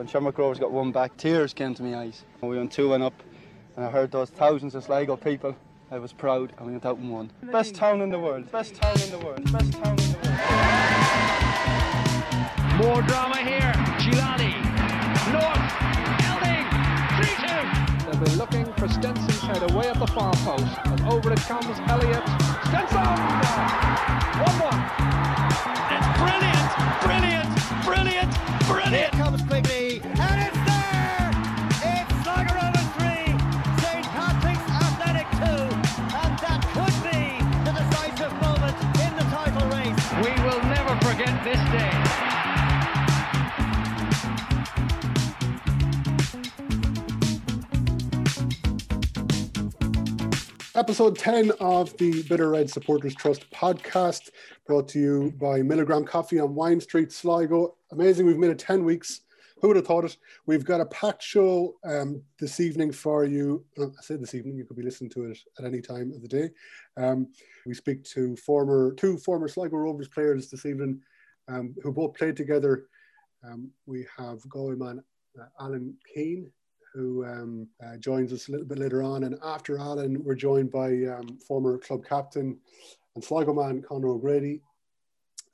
When Shamrock Rovers got one back, tears came to my eyes. We went 2 1 up, and I heard those thousands of Sligo people. I was proud, and we went out and won. Best town in the world, best town in the world, best town in the world. More drama here. Chilani. North. Elding. 3 2. They'll be looking for Stenson's head away at the far post. And over it comes Elliott. Stenson! 1 1. It's brilliant, brilliant, brilliant, brilliant. Here comes Quigley. This day. Episode 10 of the Bit O'Red Supporters Trust podcast, brought to you by Milligram Coffee on Wine Street, Sligo. Amazing, we've made it 10 weeks. Who would have thought it? We've got a packed show um, this evening for you. I say this evening, you could be listening to it at any time of the day. Um, we speak to former two former Sligo Rovers players this evening um, who both played together. Um, we have Galway man uh, Alan Keane, who um, uh, joins us a little bit later on. And after Alan, we're joined by um, former club captain and Sligo man Conor O'Grady.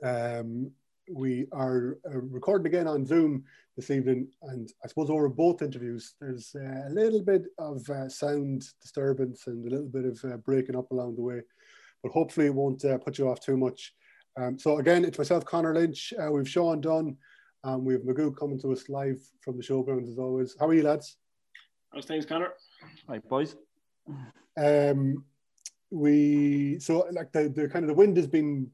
Um, we are uh, recording again on Zoom this evening, and I suppose over both interviews, there's uh, a little bit of uh, sound disturbance and a little bit of uh, breaking up along the way, but hopefully it won't put you off too much. Um, so again, it's myself, Conor Lynch. we've Sean Dunn. Um, we have Magoo coming to us live from the showgrounds as always. How are you, lads? How's things, Connor? Hi, boys. Um, we so like the, the kind of the wind has been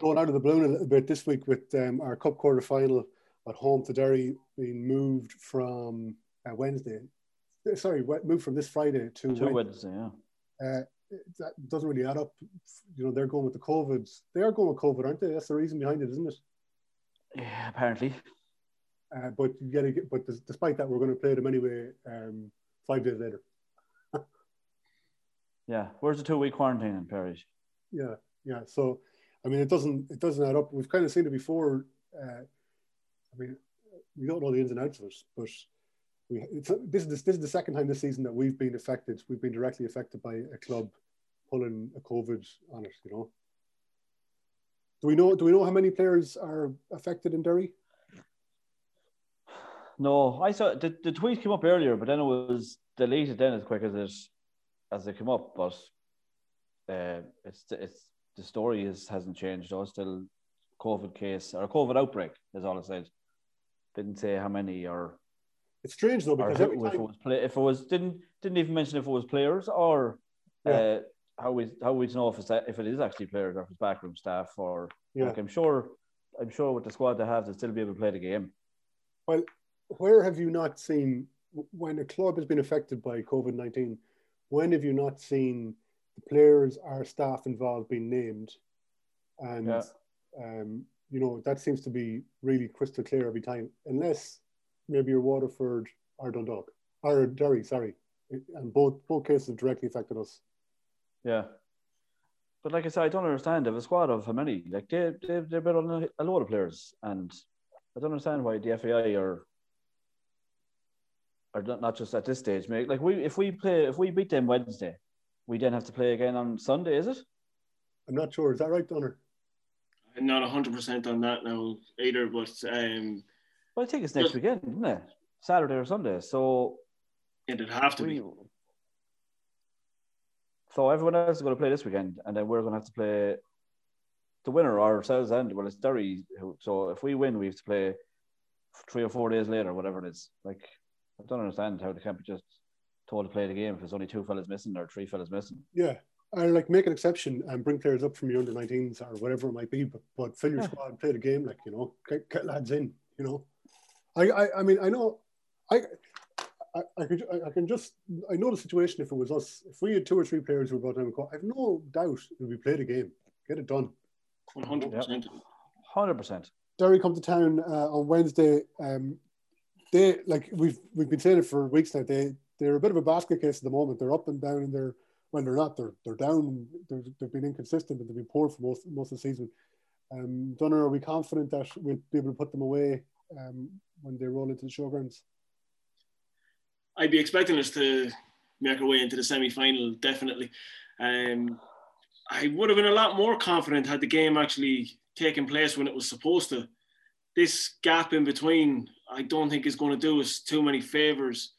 blown out of the balloon a little bit this week with um, our cup quarter final at home to Derry being moved from uh, Wednesday. Sorry, moved from this Friday to, to Wednesday. Yeah. Uh, that doesn't really add up. You know, they're going with the COVID. They are going with COVID, aren't they? That's the reason behind it, isn't it? Yeah, apparently. Uh, but you gotta get, but despite that, we're going to play them anyway. Um, five days later. yeah, where's the two-week quarantine in Paris? Yeah, yeah. So, I mean, it doesn't it doesn't add up. We've kind of seen it before. Uh, I mean, we don't know the ins and outs of it, but we this is this is the second time this season that we've been affected. We've been directly affected by a club pulling a COVID on it. You know. Do we know? Do we know how many players are affected in Derry? No, I saw the, the tweet came up earlier, but then it was deleted then as quick as it as it came up. But uh, it's it's the story is hasn't changed. Though still COVID case or COVID outbreak is all it said. Didn't say how many or. It's strange though because if, if it was play, if it was didn't didn't even mention if it was players or yeah. uh, how we how we know if it's if it is actually players or if it's backroom staff or yeah. like I'm sure I'm sure with the squad they have to still be able to play the game. Well, where have you not seen when a club has been affected by COVID nineteen? When have you not seen the players or staff involved being named? And yeah. um, you know that seems to be really crystal clear every time, unless maybe you're Waterford or Dundalk or Derry, sorry, and both both cases have directly affected us. Yeah. But like I said, I don't understand. They have a squad of how many? Like they they they've been on a, a lot of players, and I don't understand why the FAI are or not just at this stage. Like we, if we play, if we beat them Wednesday, we then have to play again on Sunday. Is it? I'm not sure. Is that right, Dunner? I'm not 100 percent on that now either. But um, well, I think it's next weekend, isn't it? Saturday or Sunday. So it'd have to we, be. So everyone else is going to play this weekend, and then we're going to have to play the winner ourselves and well, it's Derry. So if we win, we have to play three or four days later, whatever it is. Like I don't understand how they can't be just told to play the game if there's only two fellas missing or three fellas missing. Yeah. Or like make an exception and bring players up from your under 19s or whatever it might be, but, but fill your yeah. squad and play the game, like, you know, get, get lads in, you know. I, I, I mean, I know, I, I, I, could, I, I can just, I know the situation if it was us, if we had two or three players who were brought down, I have no doubt that we play the game, get it done. 100%. Yep. 100%. Derry come to town uh, on Wednesday. Um, they like we've we've been saying it for weeks now. They they're a bit of a basket case at the moment. They're up and down, and they're when they're not, they're they're down. they have been inconsistent and they've been poor for most most of the season. Um, Dunner, are we confident that we'll be able to put them away um, when they roll into the showgrounds? I'd be expecting us to make our way into the semi final, definitely. Um, I would have been a lot more confident had the game actually taken place when it was supposed to. This gap in between, I don't think is going to do us too many favors.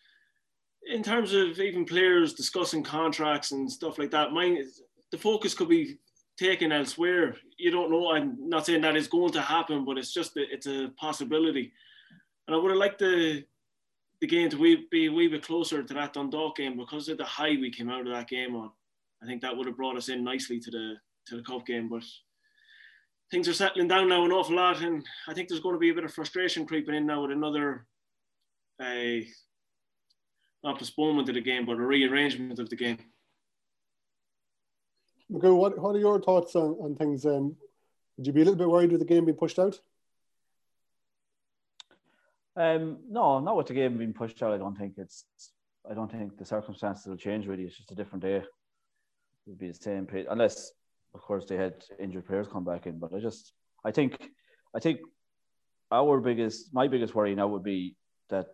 In terms of even players discussing contracts and stuff like that, mine the focus could be taken elsewhere. You don't know. I'm not saying that is going to happen, but it's just a, it's a possibility. And I would have liked the the game to be a wee bit closer to that Dundalk game because of the high we came out of that game on. I think that would have brought us in nicely to the to the cup game, but things are settling down now an awful lot, and I think there's going to be a bit of frustration creeping in now with another, uh, not postponement of the game, but a rearrangement of the game. Okay, what what are your thoughts on, on things? Um, would you be a little bit worried with the game being pushed out? Um, no, not with the game being pushed out. I don't think it's. I don't think the circumstances will change. Really, it's just a different day. It'll be the same, unless, of course, they had injured players come back in. But I just, I think, I think, our biggest, my biggest worry now would be that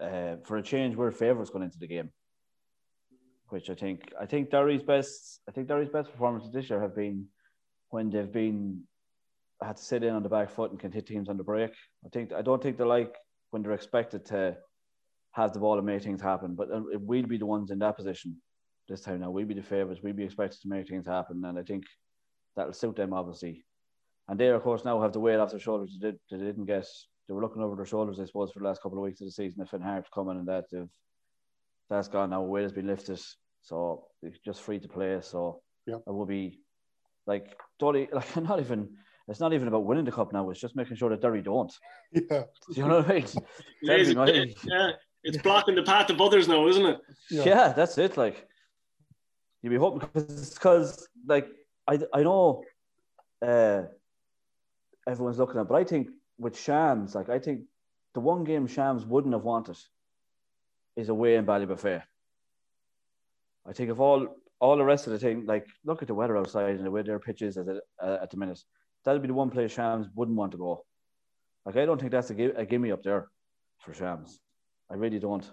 uh, for a change, we're favourites going into the game. Which I think, I think Derry's best, I think Derry's best performances this year have been when they've been had to sit in on the back foot and can hit teams on the break. I think I don't think they like when they're expected to have the ball and make things happen. But we'll be the ones in that position this time now. We'll be the favourites. We'll be expected to make things happen, and I think that'll suit them obviously. And they, of course, now have the weight off their shoulders. They, did, they didn't get. They were looking over their shoulders, I suppose, for the last couple of weeks of the season. If Finn Harps coming and that, they've that's gone now. Weight has been lifted, so it's just free to play. So yeah. it will be like don't like not even it's not even about winning the cup now. It's just making sure that Derry don't. Yeah. you know what I mean? It's, yeah, it's blocking the path of others now, isn't it? Yeah, yeah that's it. Like you'd be hoping because like I I know uh, everyone's looking at, but I think with Shams, like I think the one game Shams wouldn't have wanted is away in Ballybofey. I think of all all the rest of the thing, like look at the weather outside and the way their pitches at the, uh, at the minute that'd be the one place Shams wouldn't want to go. Like I don't think that's a, a gimme up there for Shams. I really don't.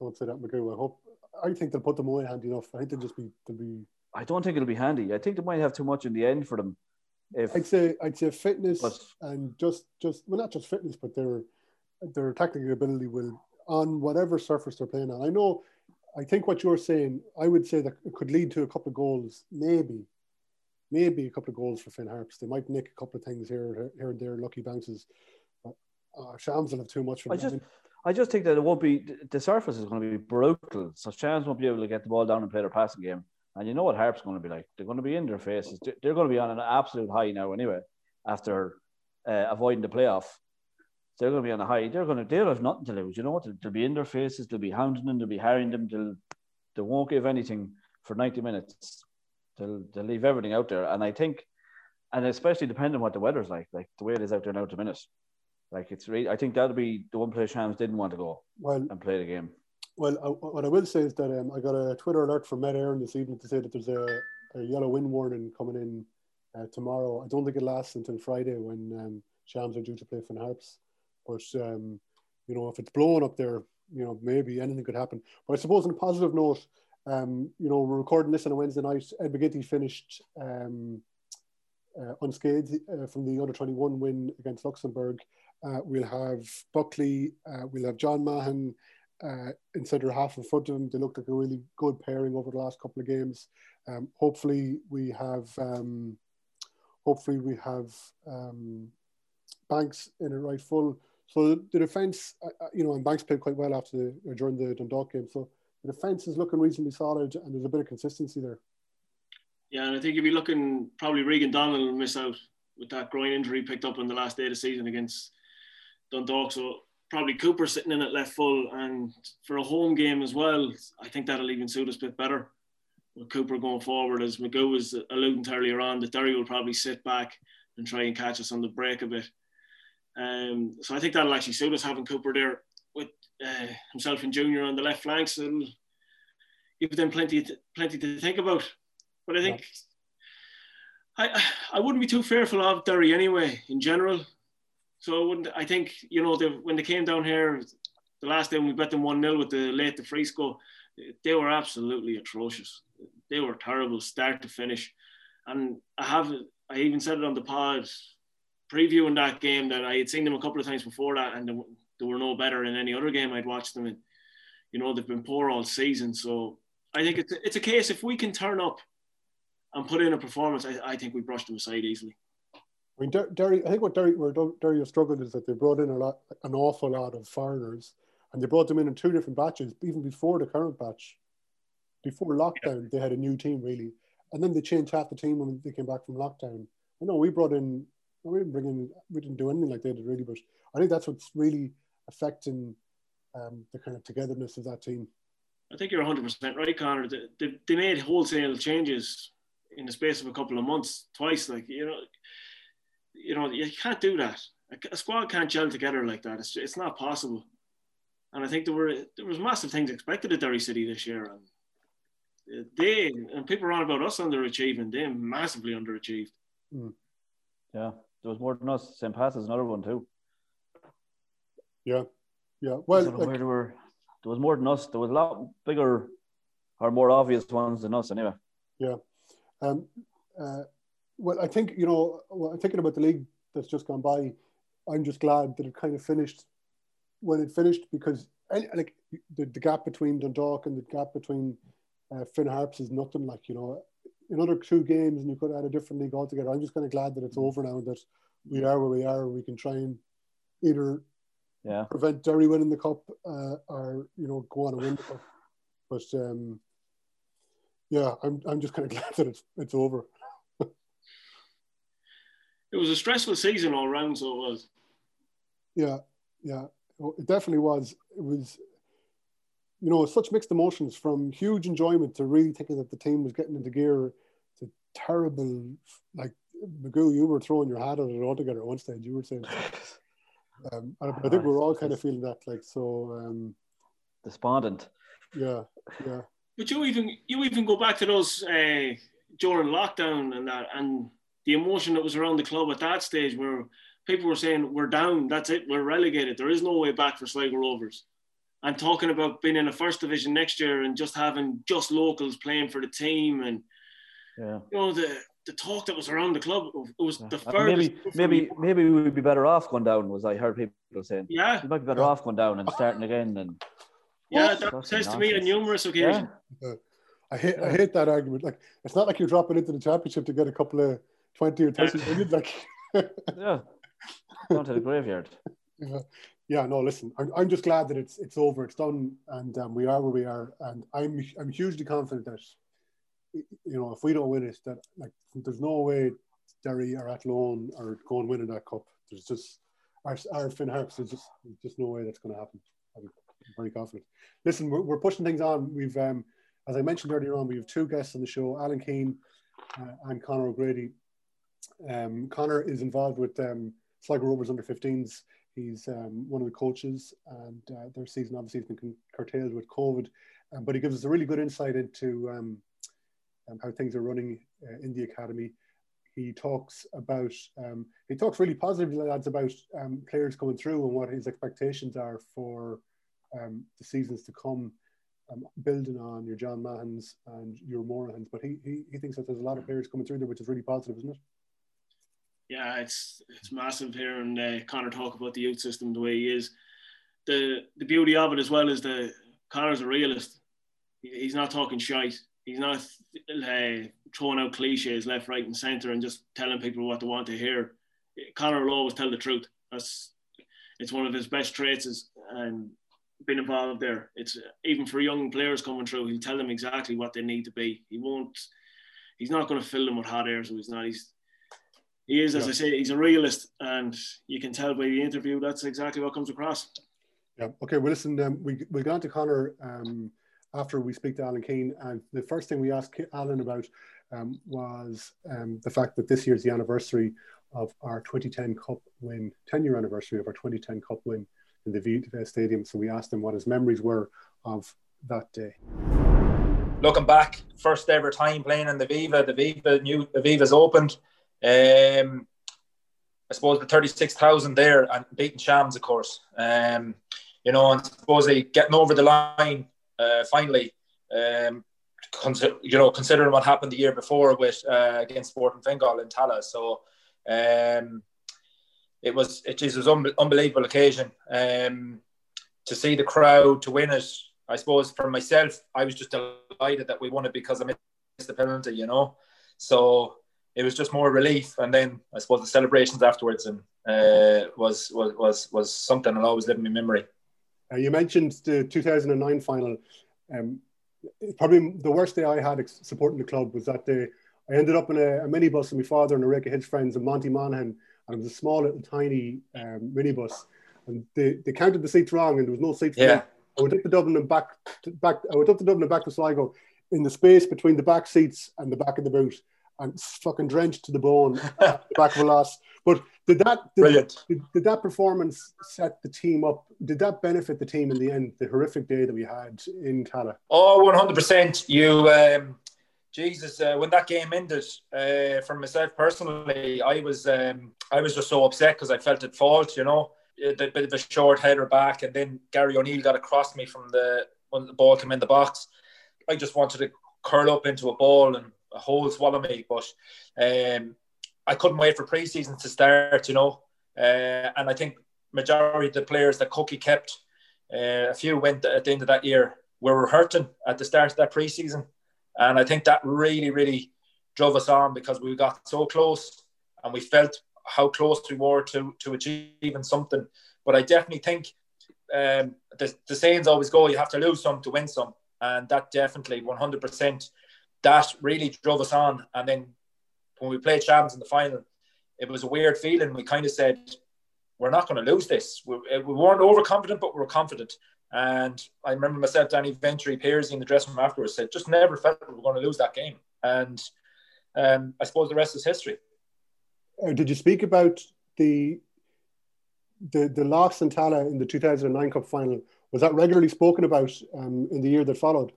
Don't say that, Magoo. I hope. I think they'll put them away handy enough. I think they'll just be. They'll be. I don't think it'll be handy. I think they might have too much in the end for them. If I'd say I'd say fitness but, and just just well not just fitness but their their technical ability will on whatever surface they're playing on. I know. I think what you're saying, I would say that it could lead to a couple of goals, maybe maybe a couple of goals for Finn Harps. They might nick a couple of things here, here and there, lucky bounces. But uh, Shams will have too much for I just, I just think that it won't be the surface is going to be brutal. So Shams won't be able to get the ball down and play their passing game. And you know what Harps going to be like? They're going to be in their faces. They're going to be on an absolute high now anyway. After uh, avoiding the playoff, they're going to be on a high. They're going to they'll have nothing to lose. You know what? They'll, they'll be in their faces. They'll be hounding them. They'll be harrying them. They'll they won't give anything for ninety minutes. They'll they'll leave everything out there, and I think, and especially depending on what the weather's like, like the way it is out there now at the minute, like it's really. I think that'll be the one place Shams didn't want to go well and play the game. Well, uh, what I will say is that um, I got a Twitter alert from Met Éireann this evening to say that there's a, a yellow wind warning coming in uh, tomorrow. I don't think it lasts until Friday when um, Shams are due to play Finn Harps. But um, you know, if it's blowing up there, you know, maybe anything could happen. But I suppose on a positive note, um, you know, we're recording this on a Wednesday night. Ed McGinty finished um, uh, unscathed uh, from the under 21 win against Luxembourg. Uh, we'll have Buckley, uh, we'll have John Mahon uh, in centre half in front of him. They looked like a really good pairing over the last couple of games. Um, hopefully, we have. Um, hopefully, we have um, Banks in a right full. So the, defence, uh, you know, and Banks played quite well after the, during the Dundalk game. So the defense is looking reasonably solid and there's a bit of consistency there. Yeah, and I think if you're looking, probably Regan Donelon will miss out with that groin injury picked up on the last day of the season against Dundalk. So probably Cooper sitting in at left full, and for a home game as well, I think that'll even suit us a bit better with Cooper going forward. As McGoo was alluding to earlier on, that Derry will probably sit back and try and catch us on the break a bit. Um, so I think that'll actually suit us having Cooper there with uh, himself and Junior on the left flanks and give them plenty to, plenty to think about. But I think yeah. I I wouldn't be too fearful of Derry anyway in general. So I wouldn't. I think you know the, when they came down here, the last day when we bet them one 0 with the late the free score, they were absolutely atrocious. They were terrible, start to finish. And I have, I even said it on the pod previewing that game that I had seen them a couple of times before that, and they, they were no better in any other game I'd watched them in. You know, they've been poor all season. So I think it's, it's a case if we can turn up and put in a performance, I, I think we brushed them aside easily. I mean, Derry, I think what Derry, where Derry have struggled is that they brought in a lot, an awful lot of foreigners, and they brought them in in two different batches, even before the current batch. Before lockdown, yeah. they had a new team really, and then they changed half the team when they came back from lockdown. I know we brought in, we didn't bring in, we didn't do anything like they did really, but I think that's what's really affecting um, the kind of togetherness of that team. I think you're 100% right, Connor. They, they, they made wholesale changes in the space of a couple of months, twice. Like, you know, you know, you can't do that. A squad can't gel together like that. It's, it's not possible. And I think there were there was massive things expected at Derry City this year, and they and people are on about us underachieving. They massively underachieved. Mm. Yeah, there was more than us. St. Pat's is another one too. Yeah, yeah. Well, like, there were there was more than us. There was a lot bigger or more obvious ones than us, anyway. Yeah. Um, uh, well, I think you know, well, thinking about the league that's just gone by, I'm just glad that it kind of finished when it finished because like the, the gap between Dundalk and the gap between uh, Finn Harps is nothing like you know another two games and you could have had a different league altogether. I'm just kind of glad that it's over now that we are where we are. and We can try and either yeah. prevent Derry winning the cup uh, or you know go on and win the cup. But um, yeah, I'm I'm just kind of glad that it's it's over it was a stressful season all around. So it was. Yeah, yeah, it definitely was. It was, you know, such mixed emotions from huge enjoyment to really thinking that the team was getting into gear to terrible, like Magoo, you were throwing your hat at it altogether at one stage. You were saying, um, I, I, think we are all kind of feeling that, like so. Um, Despondent. Yeah, yeah. But you even you even go back to those uh, during lockdown and that, and the emotion that was around the club at that stage where people were saying we're down that's it we're relegated there is no way back for Sligo Rovers and talking about being in a first division next year and just having just locals playing for the team and yeah. you know the the talk that was around the club it was the uh, maybe maybe maybe we would be better off going down was I heard people saying. Yeah. You might be better off going down and starting again and yeah that says to me on numerous occasions. Yeah. I hate I hate that argument. Like it's not like you're dropping into the championship to get a couple of 20 or 30 million. Like, yeah, going to the graveyard. Yeah. Yeah, no, listen, I'm, I'm just glad that it's it's over, it's done, and um, we are where we are. And I'm I'm hugely confident that, you know, if we don't win it, that like there's no way Derry or Athlone are going winning that cup. There's just our, our Finn Harps, there's just, just no way that's going to happen. I'm very confident. Listen, we're, we're pushing things on. We've, um, as I mentioned earlier on, we have two guests on the show, Alan Keane uh, and Conor O'Grady. Um, Connor is involved with um, Sligo Rovers under 15s. He's um, one of the coaches, and uh, their season obviously has been curtailed with COVID. Um, but he gives us a really good insight into um, um, how things are running uh, in the academy. He talks about um, he talks really positively, lads, about players coming through and what his expectations are for the seasons to come. Um, building on your John Mahons and your Morahans, but he, he he thinks that there's a lot of players coming through there, which is really positive, isn't it? Yeah, it's it's massive and uh, Conor talk about the youth system the way he is. The the beauty of it as well is the Conor's a realist. he's not talking shite. He's not uh, throwing out cliches left, right, and centre and just telling people what they want to hear. Connor will always tell the truth. That's it's one of his best traits is and been involved there. It's even for young players coming through, he'll tell them exactly what they need to be. He won't. He's not going to fill them with hot air, so he's not. He's he is, as yeah. I say, he's a realist, and you can tell by the interview that's exactly what comes across. Yeah. Okay. Well, listen. Um, we we got to Conor um, after we speak to Alan Keane, and the first thing we asked Alan about um, was um, the fact that this year's the anniversary of our 2010 Cup win, 10 year anniversary of our 2010 Cup win in the Aviva Stadium. So we asked him what his memories were of that day. Looking back, first ever time playing in the Aviva. The Aviva new the Aviva's opened. Um, I suppose the thirty six thousand there and beating Shams, of course. Um, you know, and supposedly getting over the line uh, finally. Um, consider, you know, considering what happened the year before with uh, against Sporting Fingal in Tallaght, so um, it was it was an unbelievable occasion um, to see the crowd to win it. I suppose for myself, I was just delighted that we won it because I missed the penalty, you know. So it was just more relief, and then I suppose the celebrations afterwards and uh, was was was was something I'll always live in my memory. Uh, you mentioned the 2009 final. Um, probably the worst day I had supporting the club was that day. I ended up in a, a minibus with my father and Rebecca his friends and Monty Monaghan, and it was a small little tiny um, minibus. And they, they counted the seats wrong, and there was no seats. Yeah. I went up to Dublin and back, to, back. I went up to Dublin and back to Sligo in the space between the back seats and the back of the boot, and fucking drenched to the bone, back of a loss. But did that did, Brilliant. Did, did, that performance set the team up? Did that benefit the team in the end? The horrific day that we had in Tallaght. Oh, one hundred percent. You, um, Jesus, uh, when that game ended, uh, for myself personally, I was um, I was just so upset because I felt at fault. You know, a bit of a short header back, and then Gary O'Neill got across me from the when the ball came in the box. I just wanted to curl up into a ball and a hole swallow me, but um, I couldn't wait for pre-season to start, you know. Uh, and I think majority of the players that Cookie kept, uh, a few went at the end of that year, we were hurting at the start of that pre-season. And I think that really, really drove us on because we got so close and we felt how close we were to, to achieving something. But I definitely think um, the, the sayings always go, you have to lose some to win some. And that definitely 100%, that really drove us on. And then when we played Shams in the final, it was a weird feeling. We kind of said, we're not going to lose this. We, we weren't overconfident, but we were confident. And I remember myself, Danny Ventre, Pearsy in the dressing room afterwards said, just never felt we were going to lose that game. And um, I suppose the rest is history. Uh, did you speak about the the the loss in Tallaght in the 2009 Cup final? Was that regularly spoken about um, in the year that followed?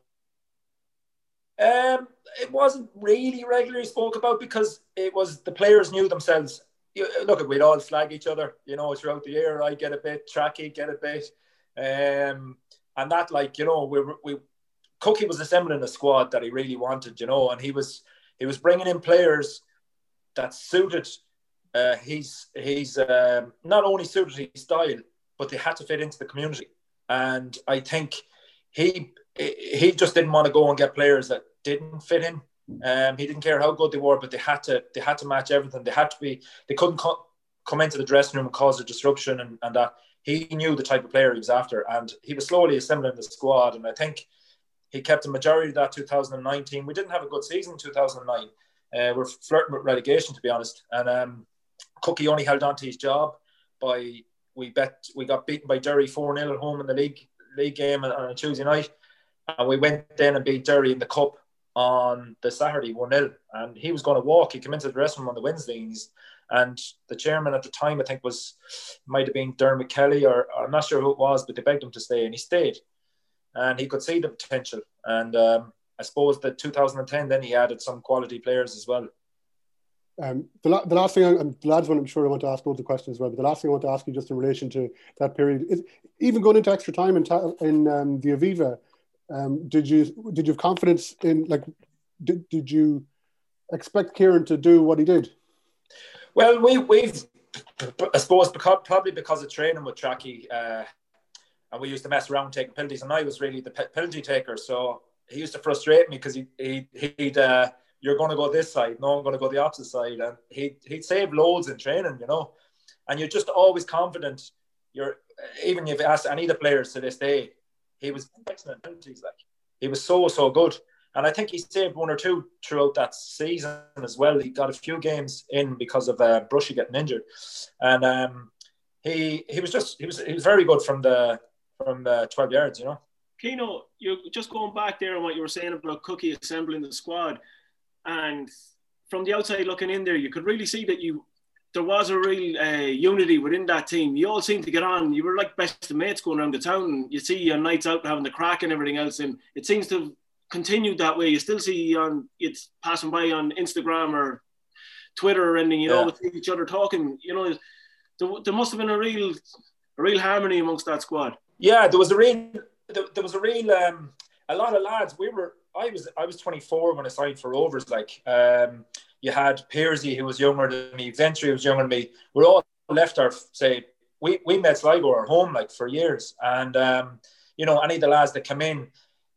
Um, it wasn't really regularly spoke about because it was the players knew themselves. You, look, we'd all slag each other, you know, throughout the year. I get a bit, Tracky get a bit, um, and that, like, you know, we we Cookie was assembling a squad that he really wanted, you know, and he was he was bringing in players that suited uh, he's he's um, not only suited his style, but they had to fit into the community. And I think he he just didn't want to go and get players that didn't fit in. Um, he didn't care how good they were, but they had to they had to match everything. They had to be they couldn't co- come into the dressing room and cause a disruption and, and that he knew the type of player he was after and he was slowly assembling the squad and I think he kept the majority of that 2019. We didn't have a good season in 2009. Uh, we're flirting with relegation to be honest. And um, Cookie only held on to his job by we bet we got beaten by Derry 4 0 at home in the league league game on a Tuesday night. And we went then and beat Derry in the cup on the Saturday 1 0. And he was going to walk. He came into the dressing room on the Wednesday. And, and the chairman at the time, I think, was might have been Dermot Kelly, or, or, I'm not sure who it was, but they begged him to stay. And he stayed. And he could see the potential. And um, I suppose that 2010, then he added some quality players as well. Um, the, la- the last thing, I, the lads, one I'm sure I want to ask both the questions as well, but the last thing I want to ask you just in relation to that period is even going into extra time in, ta- in um, the Aviva, um, did you did you have confidence in like did, did you expect Ciaran to do what he did? Well, we we've I suppose because, probably because of training with Tracky, uh, and we used to mess around taking penalties, and I was really the penalty taker, so he used to frustrate me because he he he'd. Uh, you're going to go this side. No, I'm going to go the opposite side. And he he'd save loads in training, you know. And you're just always confident. You're even if you ask any of the players to this day, he was excellent penalties. Like he was so so good. And I think he saved one or two throughout that season as well. He got a few games in because of uh, Brushy getting injured, and um, he he was just he was he was very good from the from the twelve yards, you know. Keano, you're just going back there on what you were saying about Cookie assembling the squad and from the outside looking in there, you could really see that you there was a real uh, unity within that team. You all seemed to get on. You were like best of mates going around the town. You see your nights out having the crack and everything else, and it seems to have continued that way. You still see on it's passing by on Instagram or Twitter or anything. You Yeah. know, with each other talking. You know, there, there must have been a real, a real harmony amongst that squad. Yeah, there was a real, there, there was a real, um, a lot of lads. We were, I was, I was 24 when I signed for Rovers. Like, um, you had Pearsy who was younger than me, Ventre who was younger than me. We're all left our say. We we met Sligo our home like for years, and um, you know any of the lads that come in,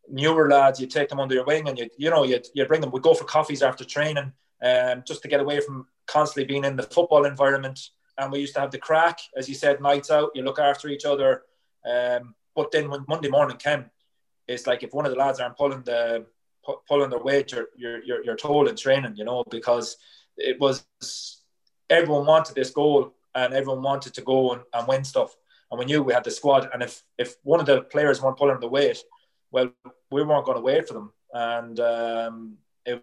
newer lads, you take them under your wing and you you know you you bring them. We go for coffees after training, um, just to get away from constantly being in the football environment. And we used to have the crack, as you said, nights out. You look after each other. Um, but then when Monday morning came, it's like if one of the lads aren't pulling the pulling their weight, you're you're you're, told in training, you know, because it was everyone wanted this goal and everyone wanted to go and, and win stuff. And we knew we had the squad. And if if one of the players weren't pulling the weight, well, we weren't going to wait for them. And um, it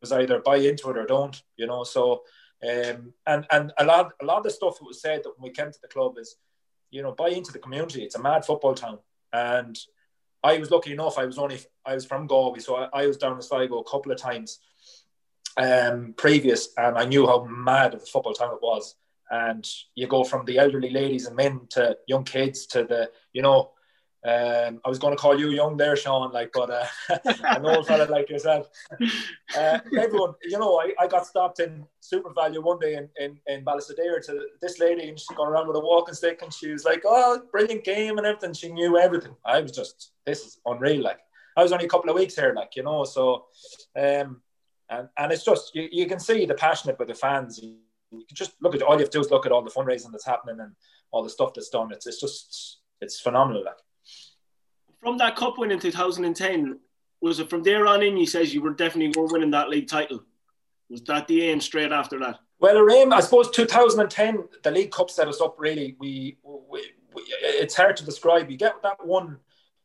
was either buy into it or don't, you know. So um, and and a lot a lot of the stuff that was said that when we came to the club is, you know, buy into the community. It's a mad football town, and I was lucky enough. I was only I was from Galway, so I, I was down in Sligo a couple of times um, previous, and I knew how mad of a football town it was. And you go from the elderly ladies and men to young kids to the, you know, um, I was going to call you young there, Sean, like, but uh, an old fella like yourself. Uh, everyone, you know, I, I got stopped in SuperValu one day in, in, in Ballysadare to this lady, and she's going around with a walking stick, and she was like, "Oh, brilliant game and everything." She knew everything. I was just, this is unreal. Like, I was only a couple of weeks here, like, you know, so, um, and and it's just you, you can see the passionate with the fans. You, you can just look at all you have to do is look at all the fundraising that's happening and all the stuff that's done. It's it's just it's phenomenal. Like. From that cup win in 2010, was it from there on in? You says you were definitely were winning that league title. Was that the aim straight after that? Well, our aim, I suppose, 2010, the League Cup set us up. Really, we, we, we it's hard to describe. You get that one,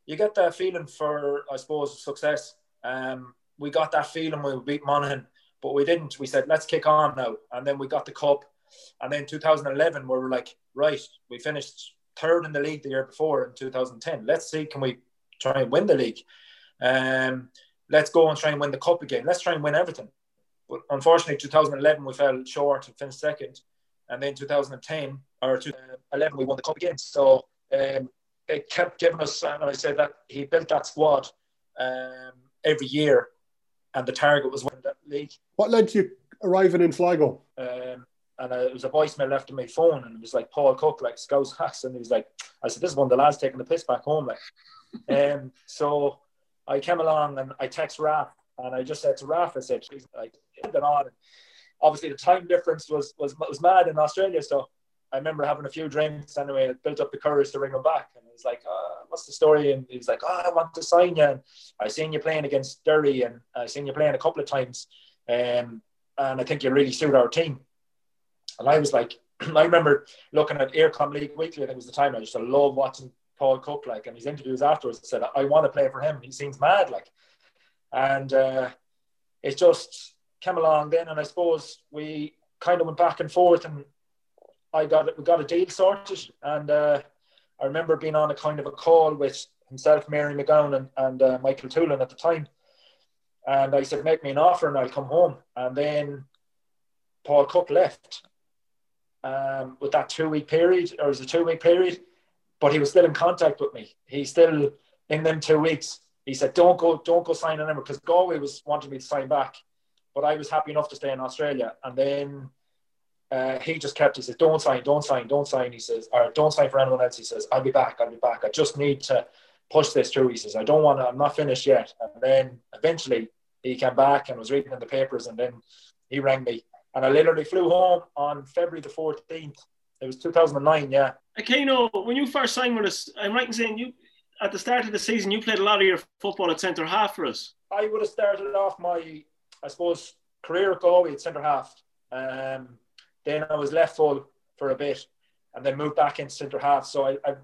you get that feeling for, I suppose, success. Um, we got that feeling when we beat Monaghan, but we didn't. We said, let's kick on now, and then we got the cup, and then 2011, we were like, right, we finished third in the league the year before in 2010. Let's see, can we try and win the league? Um, let's go and try and win the cup again. Let's try and win everything. But unfortunately, 2011 we fell short and finished second, and then 2010 or 2011 we won the cup again. So um, it kept giving us. And I said that he built that squad um, every year, and the target was win that league. What led to you arriving in Sligo? Um, and uh, it was a voicemail left on my phone, and it was like Paul Cook, like Scouse Hacks, and he was like, I said, this is one of the lads taking the piss back home, like. um, so I came along and I text Raf, and I just said to Raf, I said, like, it on. Obviously, the time difference was was was mad in Australia, so I remember having a few drinks anyway. It built up the courage to ring him back, and he was like, uh, "What's the story?" And he was like, "Oh, I want to sign you." And I seen you playing against Derry, and I seen you playing a couple of times, um, and I think you really suit our team. And I was like, I remember looking at eircom League Weekly. I think it was the time. I just love watching Paul Cook, like, and his interviews afterwards I said, "I want to play for him. He seems mad, like." And uh, it just came along then, and I suppose we kind of went back and forth, and I got. We got a deal sorted, and uh, I remember being on a kind of a call with himself, Mary McGowan, and, and uh, Michael Toolan at the time. And I said, "Make me an offer, and I'll come home." And then Paul Cook left um, with that two-week period, or it was a two-week period, but he was still in contact with me. He's still in them two weeks. He said, "Don't go, don't go sign an because Galway was wanting me to sign back, but I was happy enough to stay in Australia." And then uh, he just kept. He says, "Don't sign, don't sign, don't sign." He says, "Or don't sign for anyone else." He says, "I'll be back. I'll be back. I just need to push this through." He says, "I don't want to. I'm not finished yet." And then eventually he came back and was reading in the papers, and then he rang me, and I literally flew home on February the 14th. It was 2009, yeah. Akino, when you first signed with us, I'm right in saying you at the start of the season you played a lot of your football at centre half for us. I would have started off my, I suppose, career at Galway at centre half. Um, then I was left full for a bit, and then moved back into centre half. So I, I,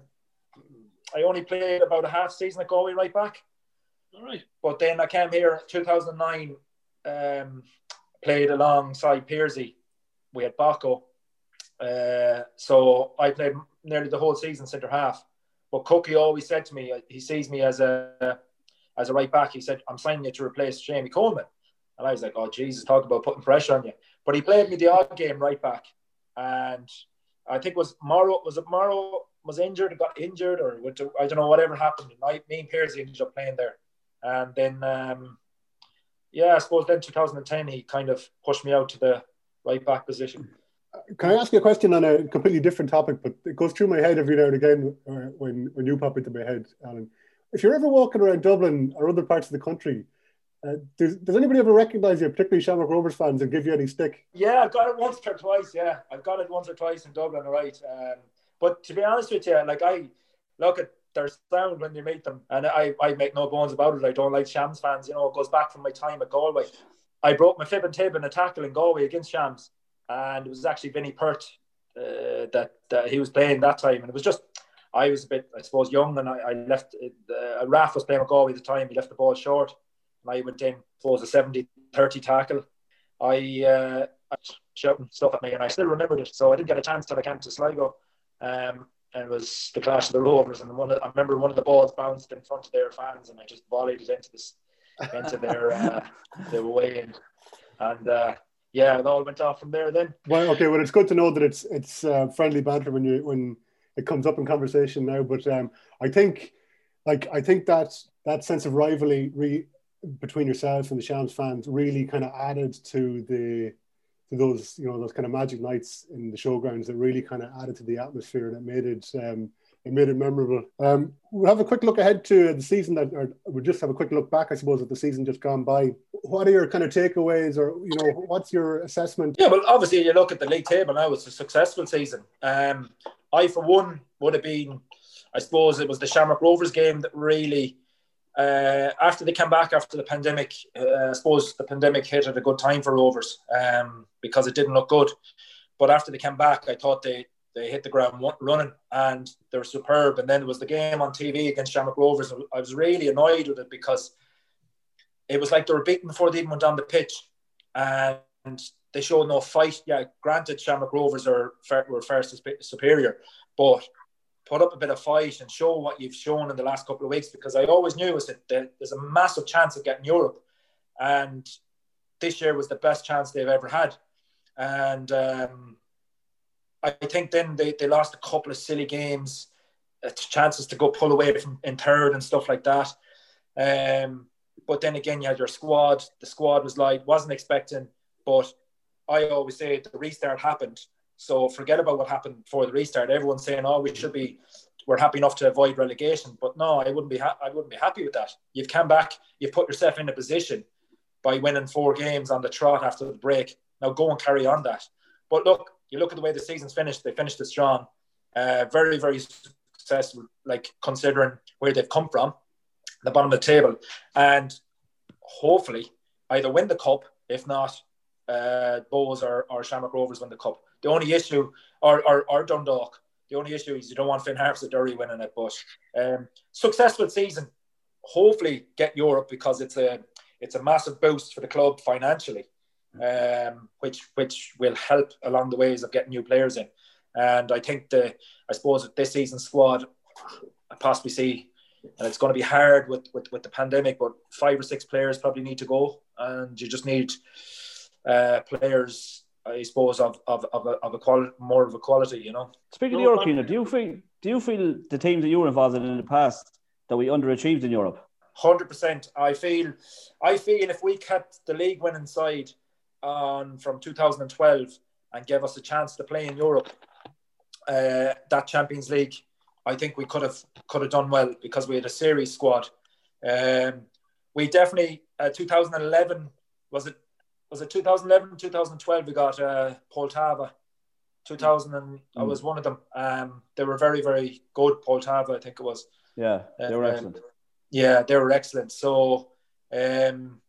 I only played about a half season at Galway right back. All right. But then I came here 2009, um, played alongside Pearsy. We had Baco. Uh, so I played nearly the whole season centre half. But Cookie always said to me, he sees me as a as a right back. He said, "I'm signing you to replace Jamie Coleman." And I was like, oh, Jesus, talk about putting pressure on you. But he played me the odd game right back. And I think it was Morrow, was it Morrow was injured, got injured, or I don't know, whatever happened. And I, me and ended up playing there. And then, um, yeah, I suppose then 2010, he kind of pushed me out to the right back position. Can I ask you a question on a completely different topic, but it goes through my head every now and again when, when you pop into my head, Alan. If you're ever walking around Dublin or other parts of the country uh, does, does anybody ever recognize you, particularly Shamrock Rovers fans, and give you any stick? Yeah, I've got it once or twice. Yeah, I've got it once or twice in Dublin, right? Um, but to be honest with you, like I look at their sound when you meet them, and I, I make no bones about it. I don't like Shams fans. You know, it goes back from my time at Galway. I broke my fib and tib in a tackle in Galway against Shams, and it was actually Vinnie Pert uh, that, that he was playing that time, and it was just. I was a bit, I suppose, young, and I, I left. Uh, Raf was playing with Galway at the time. He left the ball short and I went in, was a 70 30 tackle. I, uh, I shouting stuff at me, and I still remembered it. So I didn't get a chance till I came to Sligo. Um, and it was the clash of the Rovers. And one of, I remember one of the balls bounced in front of their fans, and I just volleyed it into this into their uh, their way in. And uh, yeah, it all went off from there. Then. Well, okay. Well, it's good to know that it's it's uh, friendly banter when you when it comes up in conversation now. But um, I think, like, I think that that sense of rivalry re- between yourself and the Shams fans really kind of added to the those you know those kind of magic nights in the showgrounds that really kind of added to the atmosphere it made it um, it made it memorable. Um, we'll have a quick look ahead to the season that, or we'll just have a quick look back, I suppose, at the season just gone by. What are your kind of takeaways, or you know, what's your assessment? Yeah, well, obviously, you look at the league table now; it's a successful season. Um, I, for one, would have been, I suppose, it was the Shamrock Rovers game that really uh, after they came back after the pandemic, uh, I suppose the pandemic hit at a good time for Rovers um, because it didn't look good. But after they came back, I thought they, they hit the ground running and they were superb. And then there was the game on TV against Shamrock Rovers. I was really annoyed with it because it was like they were beaten before they even went on the pitch. And they showed no fight. Yeah, granted, Shamrock Rovers are were first superior, but put up a bit of fight and show what you've shown in the last couple of weeks because I always knew was that there's a massive chance of getting Europe, and this year was the best chance they've ever had, and um, I think then they, they lost a couple of silly games, uh, chances to go pull away from in third and stuff like that. Um, but then again, you had your squad. The squad was like wasn't expecting, but I always say the restart happened so forget about what happened before the restart. Everyone's saying, "Oh, we should be, we're happy enough to avoid relegation." But no, I wouldn't be. Ha- I wouldn't be happy with that. You've come back. You've put yourself in a position by winning four games on the trot after the break. Now go and carry on that. But look, you look at the way the season's finished. They finished it strong. Uh, very, very successful. Like considering where they've come from, the bottom of the table, and hopefully either win the cup. If not, uh, Bohs or, or Shamrock Rovers win the cup. The only issue, or, or, or Dundalk, the only issue is you don't want Finn Harps or Derry winning it. But um, successful season, hopefully get Europe because it's a it's a massive boost for the club financially, um, which which will help along the ways of getting new players in. And I think the I suppose this season's squad, I possibly see, and it's going to be hard with, with with the pandemic, but five or six players probably need to go, and you just need uh, players I suppose of of of a, of a quality, more of a quality, you know. Speaking no, of Europe, do you feel do you feel the teams that you were involved in in the past that we underachieved in Europe? Hundred percent. I feel, I feel if we kept the league winning side on from 2012 and gave us a chance to play in Europe, uh, that Champions League, I think we could have could have done well because we had a series squad. Um, we definitely uh, 2011 was it was it 2011, 2012? We got uh, Poltava. 2000 and mm. I was one of them. Um, they were very, very good. Poltava, I think it was. Yeah, they were um, excellent. Yeah, they were excellent. So um,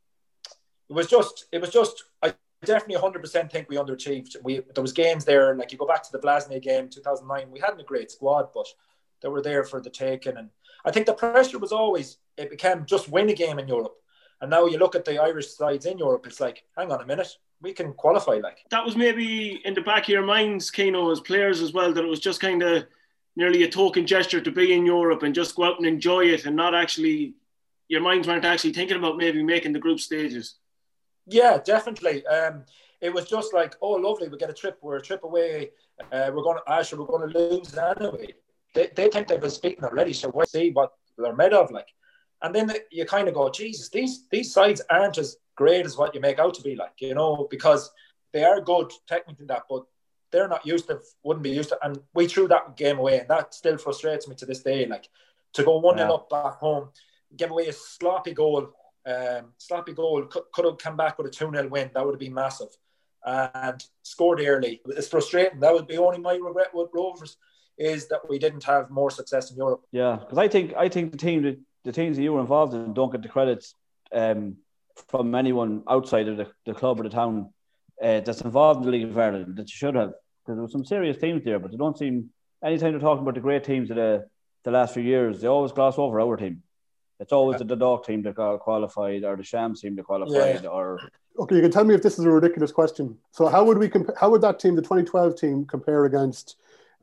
it was just, it was just. I definitely 100% think we underachieved. We there was games there, like you go back to the Blasney game 2009. We hadn't a great squad, but they were there for the taking. And I think the pressure was always it became just win a game in Europe. And now you look at the Irish sides in Europe, it's like, hang on a minute, we can qualify. Like that was maybe in the back of your minds, Keano, as players as well, that it was just kind of nearly a token gesture to be in Europe and just go out and enjoy it, and not actually your minds weren't actually thinking about maybe making the group stages. Yeah, definitely. Um, it was just like, oh, lovely, we get a trip. We're a trip away. Uh, we're going to, Asher, we're going to lose anyway. They, they think they've been speaking already, so we'll see what they're made of. Like, and then you kind of go, Jesus, these these sides aren't as great as what you make out to be. Like, you know, because they are good technically that, but they're not used to, wouldn't be used to. And we threw that game away, and that still frustrates me to this day. Like, to go one 0 Yeah. up back home, give away a sloppy goal. Um, sloppy goal could, could have come back with a 2 0 win. That would have been massive. And scored early. It's frustrating. That would be only my regret with Rovers is that we didn't have more success in Europe. Yeah, because I think I think the team that the teams that you were involved in don't get the credits um, from anyone outside of the, the club or the town uh, that's involved in the League of Ireland that you should have. Because there were some serious teams there, but they don't seem anytime they're talking about the great teams of the the last few years, they always gloss over our team. It's always the Dundalk team that got qualified or the sham team that qualified Yeah. or Okay, you can tell me if this is a ridiculous question. So, how would we comp- how would that team, the 2012 team, compare against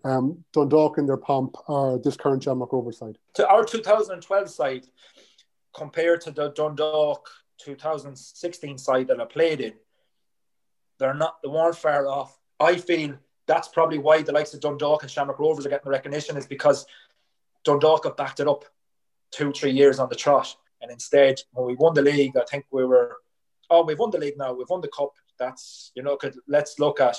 um, Dundalk in their pomp or this current Shamrock Rovers side? to our 2012 side compared to the Dundalk 2016 side that I played in, they're not they weren't far off. I feel that's probably why the likes of Dundalk and Shamrock Rovers are getting the recognition is because Dundalk have backed it up two, three years on the trot. And instead, when we won the league, I think we were, oh, we've won the league now, we've won the cup. That's, you know, let's look at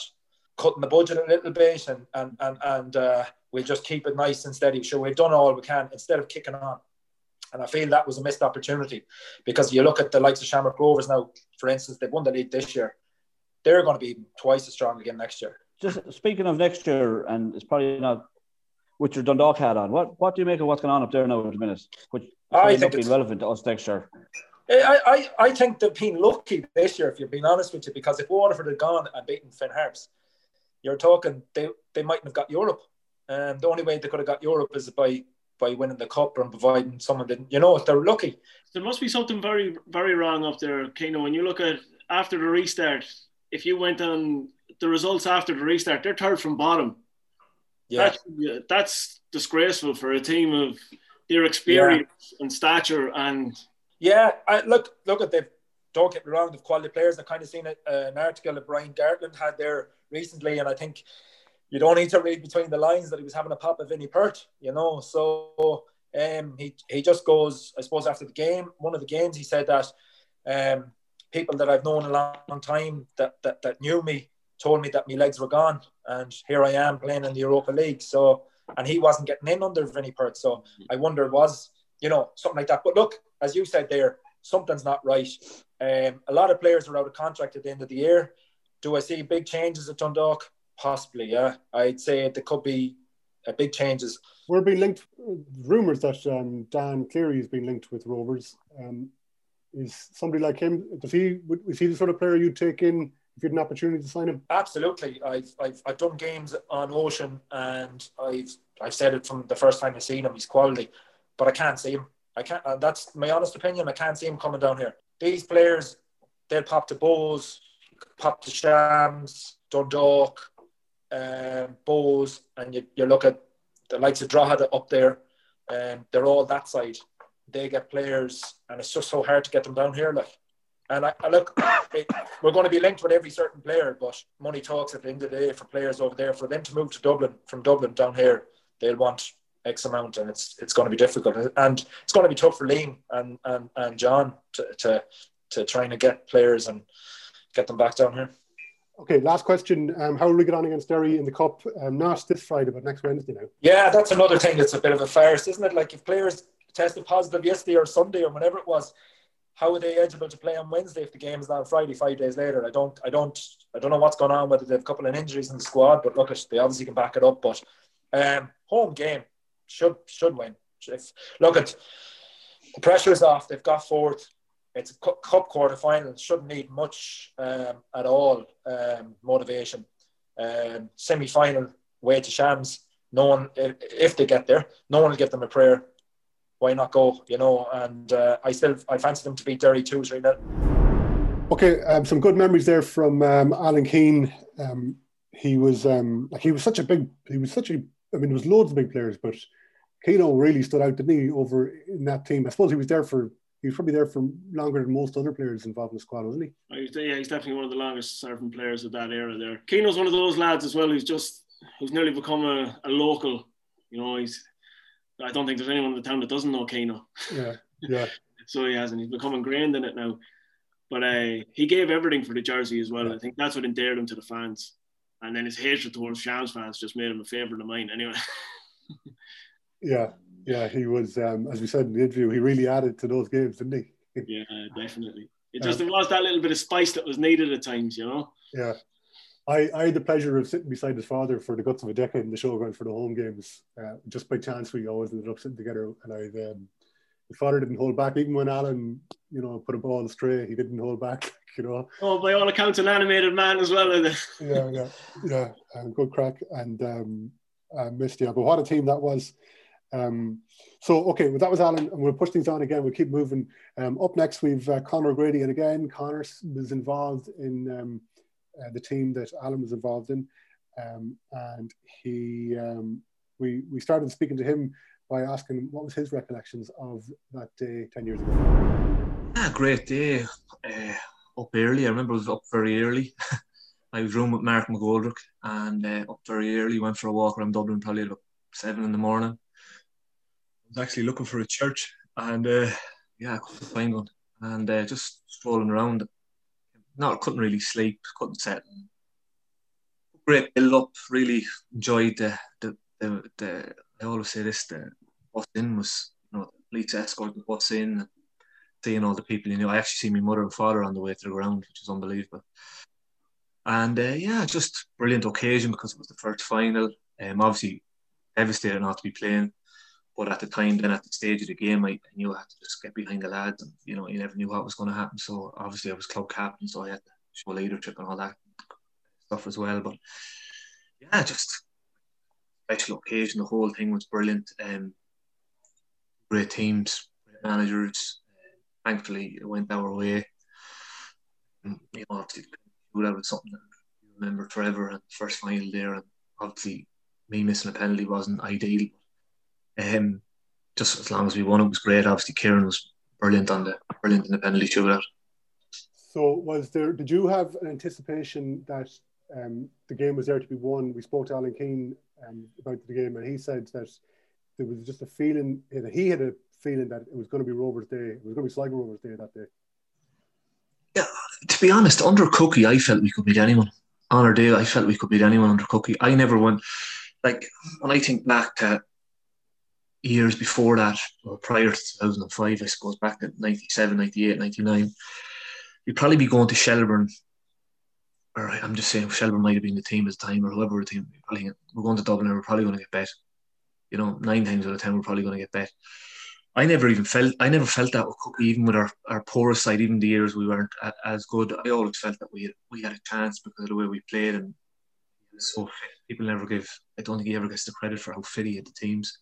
cutting the budget a little bit and, and, and, and uh, we'll just keep it nice and steady. Sure, we've done all we can instead of kicking on. And I feel that was a missed opportunity because you look at the likes of Shamrock Rovers now, for instance, they've won the league this year. They're going to be twice as strong again next year. just speaking of next year, and it's probably not with your Dundalk hat on. What what do you make of what's going on up there now at the minute? Which I think not be relevant to us next year. I, I, I think they've been lucky this year, if you're being honest with you, because if Waterford had gone and beaten Finn Harps, you're talking they, they mightn't have got Europe. And the only way they could have got Europe is by by winning the cup and providing someone that you know if they're lucky. There must be something very, very wrong up there, Keano. When you look at after the restart, if you went on the results after the restart, they're third from bottom. Yeah, That's, that's disgraceful for a team of their experience and stature. And yeah. I look look at they don't get me wrong, they've quality players. I've kind of seen it, uh, an article that Brian Gartland had there recently, and I think you don't need to read between the lines that he was having a pop of Vinny Perth, you know. So um, he he just goes, I suppose, after the game, one of the games, he said that um, people that I've known a long, long time that, that that knew me told me that my legs were gone, and here I am playing in the Europa League. So and he wasn't getting in under Vinny Perth. So I wonder was you know something like that. But look, as you said there, something's not right. Um, a lot of players are out of contract at the end of the year. Do I see big changes at Dundalk? Possibly, yeah. I'd say there could be uh, big changes. We're being linked, rumours that um, Dan Cleary has been linked with Rovers. Um, is somebody like him, does he, is he the sort of player you'd take in if you had an opportunity to sign him? Absolutely. I've, I've, I've done games on Ocean and I've, I've said it from the first time I've seen him, he's quality, but I can't see him. I can't, and that's my honest opinion. I can't see him coming down here. These players, they'll pop to Bohs, pop to Shams, Dundalk, um, Bohs, and you, you look at the likes of Drogheda up there, and they're all that side. They get players, and it's just so hard to get them down here. Like, and I, I look, it, we're going to be linked with every certain player, but money talks at the end of the day for players over there. For them to move to Dublin from Dublin down here, they'll want X amount, and it's it's going to be difficult, and it's going to be tough for Liam and and, and John to, to to trying to get players and get them back down here. Okay, last question. Um, how will we get on against Derry in the Cup? Um, not this Friday, but next Wednesday now. Yeah, that's another thing that's a bit of a farce, isn't it? Like if players tested positive yesterday or Sunday or whenever it was, how are they eligible to play on Wednesday if the game is on Friday five days later? I don't, I don't, I don't know what's going on. Whether they've a couple of injuries in the squad, but look, they obviously can back it up. But um, home game should should win. If, look at the pressure is off. They've got fourth. It's a cup quarter final. Shouldn't need much um, at all um, motivation. Um, Semi final way to Shams. No one, if, they get there, no one will give them a prayer. Why not go? You know, and uh, I still I fancy them to beat Derry two three nil. Okay, um, some good memories there from um, Alan Keane. Um, he was um, like he was such a big. He was such a. I mean, there was loads of big players, but Keano really stood out, didn't he? Over in that team, I suppose he was there for he was probably there for longer than most other players involved in the squad, wasn't he? Oh, yeah, he's definitely one of the longest serving players of that era there. Keano's one of those lads as well who's just who's nearly become a, a local. You know, he's I don't think there's anyone in the town that doesn't know Keano. Yeah, yeah. so he hasn't. He's become ingrained in it now. But uh, he gave everything for the jersey as well. Yeah. I think that's what endeared him to the fans. And then his hatred towards Shams fans just made him a favourite of mine. Anyway, Yeah, yeah, he was, um, as we said in the interview, he really added to those games, didn't he? yeah, definitely. It just there was that little bit of spice that was needed at times, you know. Yeah. I, I had the pleasure of sitting beside his father for the guts of a decade in the showground for the home games. Uh, just by chance, we always ended up sitting together. And I, um, his father didn't hold back, even when Alan, you know, put a ball astray, he didn't hold back, you know. Oh, by all accounts, an animated man as well. yeah, yeah, yeah. Um, good crack and um, uh, missed you. But what a team that was. Um, so okay, well, that was Alan, and we'll push things on again. We'll keep moving. Um, up next, we've uh, Conor Grady, and again, Conor was involved in um, uh, the team that Alan was involved in, um, and he um, we we started speaking to him by asking what was his recollections of that day ten years ago. Ah, great day. Uh, up early. I remember I was up very early. I was room with Mark McGoldrick and uh, up very early. Went for a walk around Dublin probably at about seven in the morning. Was actually looking for a church and uh, yeah, I couldn't find one. And uh, just strolling around. No, I couldn't really sleep. Couldn't set. Great build up. Really enjoyed the the the. the I always say this: the bus in was you know police escort the bus in. Seeing all the people you know. I actually see my mother and father on the way to the ground, which is unbelievable. And uh, yeah, just brilliant occasion because it was the first final. Um, obviously devastated not to be playing, but at the time, then at the stage of the game, I, I knew I had to just get behind the lads, and you know, you never knew what was going to happen. So obviously, I was club captain, so I had to show leadership and all that stuff as well. But yeah, just special occasion. The whole thing was brilliant. Um, great teams, great managers thankfully it went our way. And, you know, obviously that was something that you remember forever and first final there and obviously me missing a penalty wasn't ideal. Um just as long as we won it was great. Obviously Ciaran was brilliant on the brilliant in the penalty shootout. So was there? Did you have an anticipation that um, the game was there to be won? We spoke to Alan Keane um, about the game, and he said that there was just a feeling that he had a feeling that it was going to be Rover's day. It was going to be Sligo Rover's day that day. Yeah, to be honest, under Cookie, I felt we could beat anyone. On our day, I felt we could beat anyone under Cookie. I never went like when I think back to years before that, or prior to 2005, I suppose back to 97, 98, 99, you'd probably be going to Shelbourne. Or I'm just saying, Shelbourne might have been the team at the time, or whoever the team. Probably, we're going to Dublin, and we're probably going to get bet. You know, nine times out of ten, we're probably going to get bet. I never even felt I never felt that with even with our, our poorest side, even the years we weren't a, as good. I always felt that we had, we had a chance because of the way we played and so. People never give. I don't think he ever gets the credit for how fit he had the teams.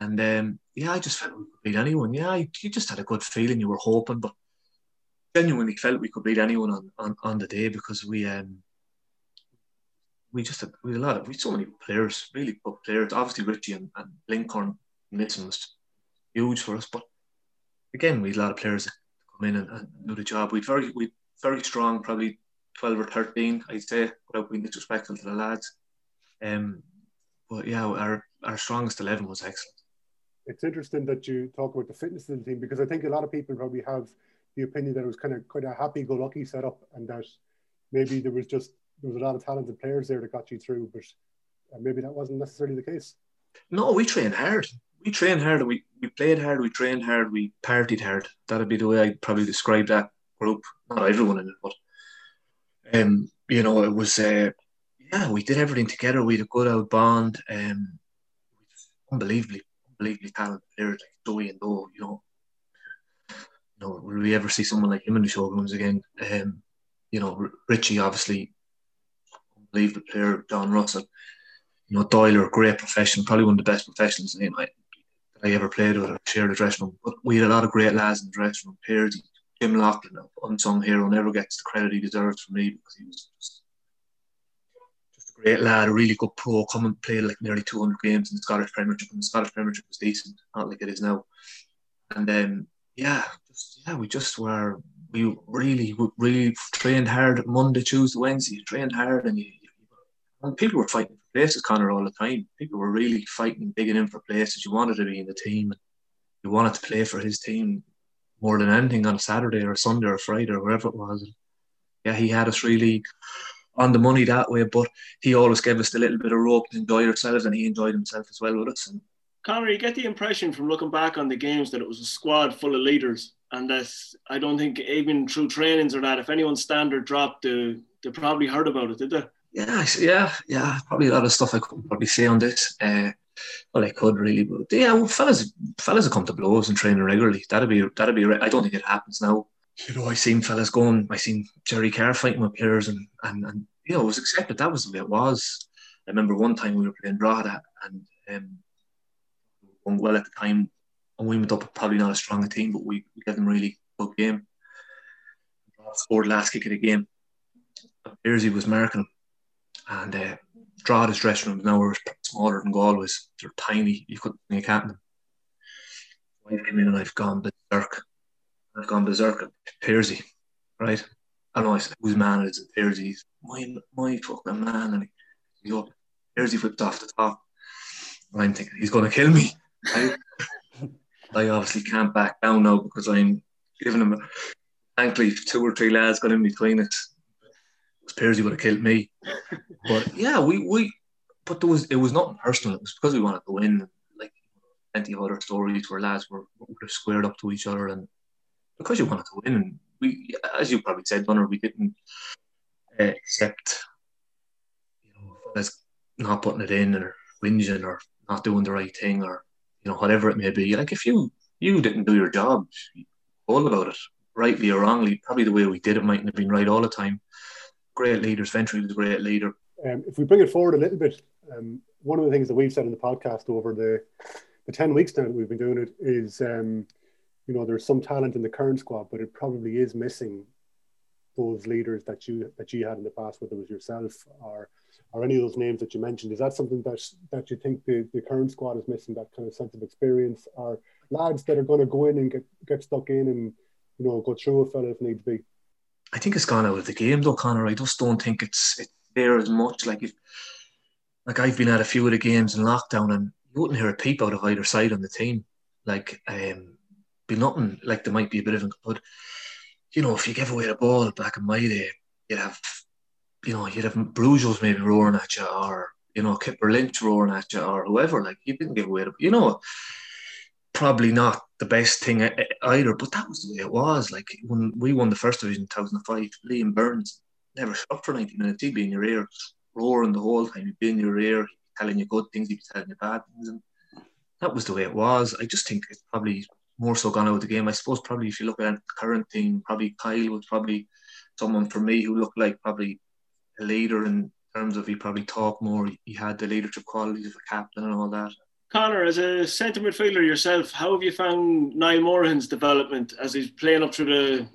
And um, yeah, I just felt we could beat anyone. Yeah, you, you just had a good feeling. You were hoping, but genuinely felt we could beat anyone on, on, on the day because we um we just had we had a lot of we had so many players, really good players. Obviously Richie and, and Lincoln Nixon was huge for us. But again, we had a lot of players that come in and, and do the job. We very we very strong, probably twelve or thirteen, I'd say, without being disrespectful to the lads. Um, but yeah, our our strongest eleven was excellent. It's interesting that you talk about the fitness of the team because I think a lot of people probably have the opinion that it was kind of quite a happy-go-lucky setup, and that maybe there was just there was a lot of talented players there that got you through, but uh, maybe that wasn't necessarily the case. No, we trained hard. We trained hard. We we played hard. We trained hard. We partied hard. That'd be the way I'd probably describe that group. Not everyone in it, but um, you know, it was uh, yeah, we did everything together. We had a good old bond. Um, unbelievably, unbelievably talented players like Joey N'Do. You know, you know, will we ever see someone like him in the showrooms again? Um, you know, Richie obviously unbelievable player. John Russell, you know, Doyle, a great professional, probably one of the best professionals in I, I ever played with or shared a dressing room. But we had a lot of great lads in the dressing room. Pears, Jim Lauchlan, unsung hero, never gets the credit he deserves from me because he was just, great lad, a really good pro, come and played like nearly 200 games in the Scottish Premiership, and the Scottish Premiership was decent, not like it is now. And then, yeah, just, yeah, we just were we really really trained hard Monday, Tuesday, Wednesday. You trained hard, and you, and people were fighting for places, Connor, all the time. People were really fighting, digging in for places. You wanted to be in the team. You wanted to play for his team more than anything on a Saturday or a Sunday or Friday or wherever it was. And yeah, he had us really on the money that way, but he always gave us a little bit of rope to enjoy ourselves, and he enjoyed himself as well with us. And Conor, you get the impression from looking back on the games that it was a squad full of leaders, and that I don't think even through trainings or that, if anyone's standard dropped, they, they probably heard about it, did they? Yeah, yeah, yeah. Probably a lot of stuff I couldn't probably say on this. Uh, well, I could really, but yeah, well, fellas, fellas have come to blows and training regularly. That'd be, that'd be. I don't think it happens now. You know, I seen fellas going. I seen Jerry Carr fighting with players, and and and you know, it was accepted. That was the way it was. I remember one time we were playing Drogheda, and um, well at the time, and we went up probably not as strong a team, but we, we gave them really good game. Scored last kick of the game. Pearsy was marking and uh, Drogheda's dressing rooms now were smaller than Galway's. They're tiny. You couldn't you can't them. I came in and I've gone berserk. I've gone berserk Pearsy, right? I don't know whose man it is Pearsy. My my fucking man, and he. Pearsy flipped off the top. I'm thinking he's going to kill me. I, I obviously can't back down now because I'm giving him. A, thankfully, two or three lads got in between us. Pearsy would have killed me. But yeah, we we. But there was it was nothing personal. It was because we wanted to win. Like plenty of other stories where lads were would have squared up to each other, and because you wanted to win, and we, as you probably said, Dunner, we didn't uh, accept, you know, as not putting it in or whinging or not doing the right thing or you know, whatever it may be. Like if you you didn't do your job, all about it, rightly or wrongly. Probably the way we did it mightn't have been right all the time. Great leaders. Ventre was a great leader. Um, if we bring it forward a little bit, um, one of the things that we've said in the podcast over the the ten weeks now that we've been doing it is, um, you know, there's some talent in the current squad, but it probably is missing those leaders that you that you had in the past, whether it was yourself or or any of those names that you mentioned. Is that something that that you think the, the current squad is missing? That kind of sense of experience, or lads that are going to go in and get get stuck in and you know go through a fella if need be. I think it's gone out of the game though, Connor. I just don't think it's it's there as much. Like if like I've been at a few of the games in lockdown and you wouldn't hear a peep out of either side on the team. Like um be nothing like there might be a bit of but you know, if you give away the ball back in my day, you'd have you know, you'd have Bruges maybe roaring at you, or you know, Kipper Lynch roaring at you, or whoever. Like you didn't give away, the, you know, probably not the best thing either. But that was the way it was. Like when we won the first division in 2005, Liam Burns never shut for 90 minutes. He'd be in your ear, roaring the whole time. He'd be in your ear, telling you good things. He'd be telling you bad things, and that was the way it was. I just think it's probably more so gone out of the game. I suppose probably if you look at the current team, probably Kyle was probably someone for me who looked like probably a leader in terms of he probably talked more. He had the leadership qualities of a captain and all that. Conor, as a centre midfielder yourself, how have you found Niall Morahan's development as he's playing up through the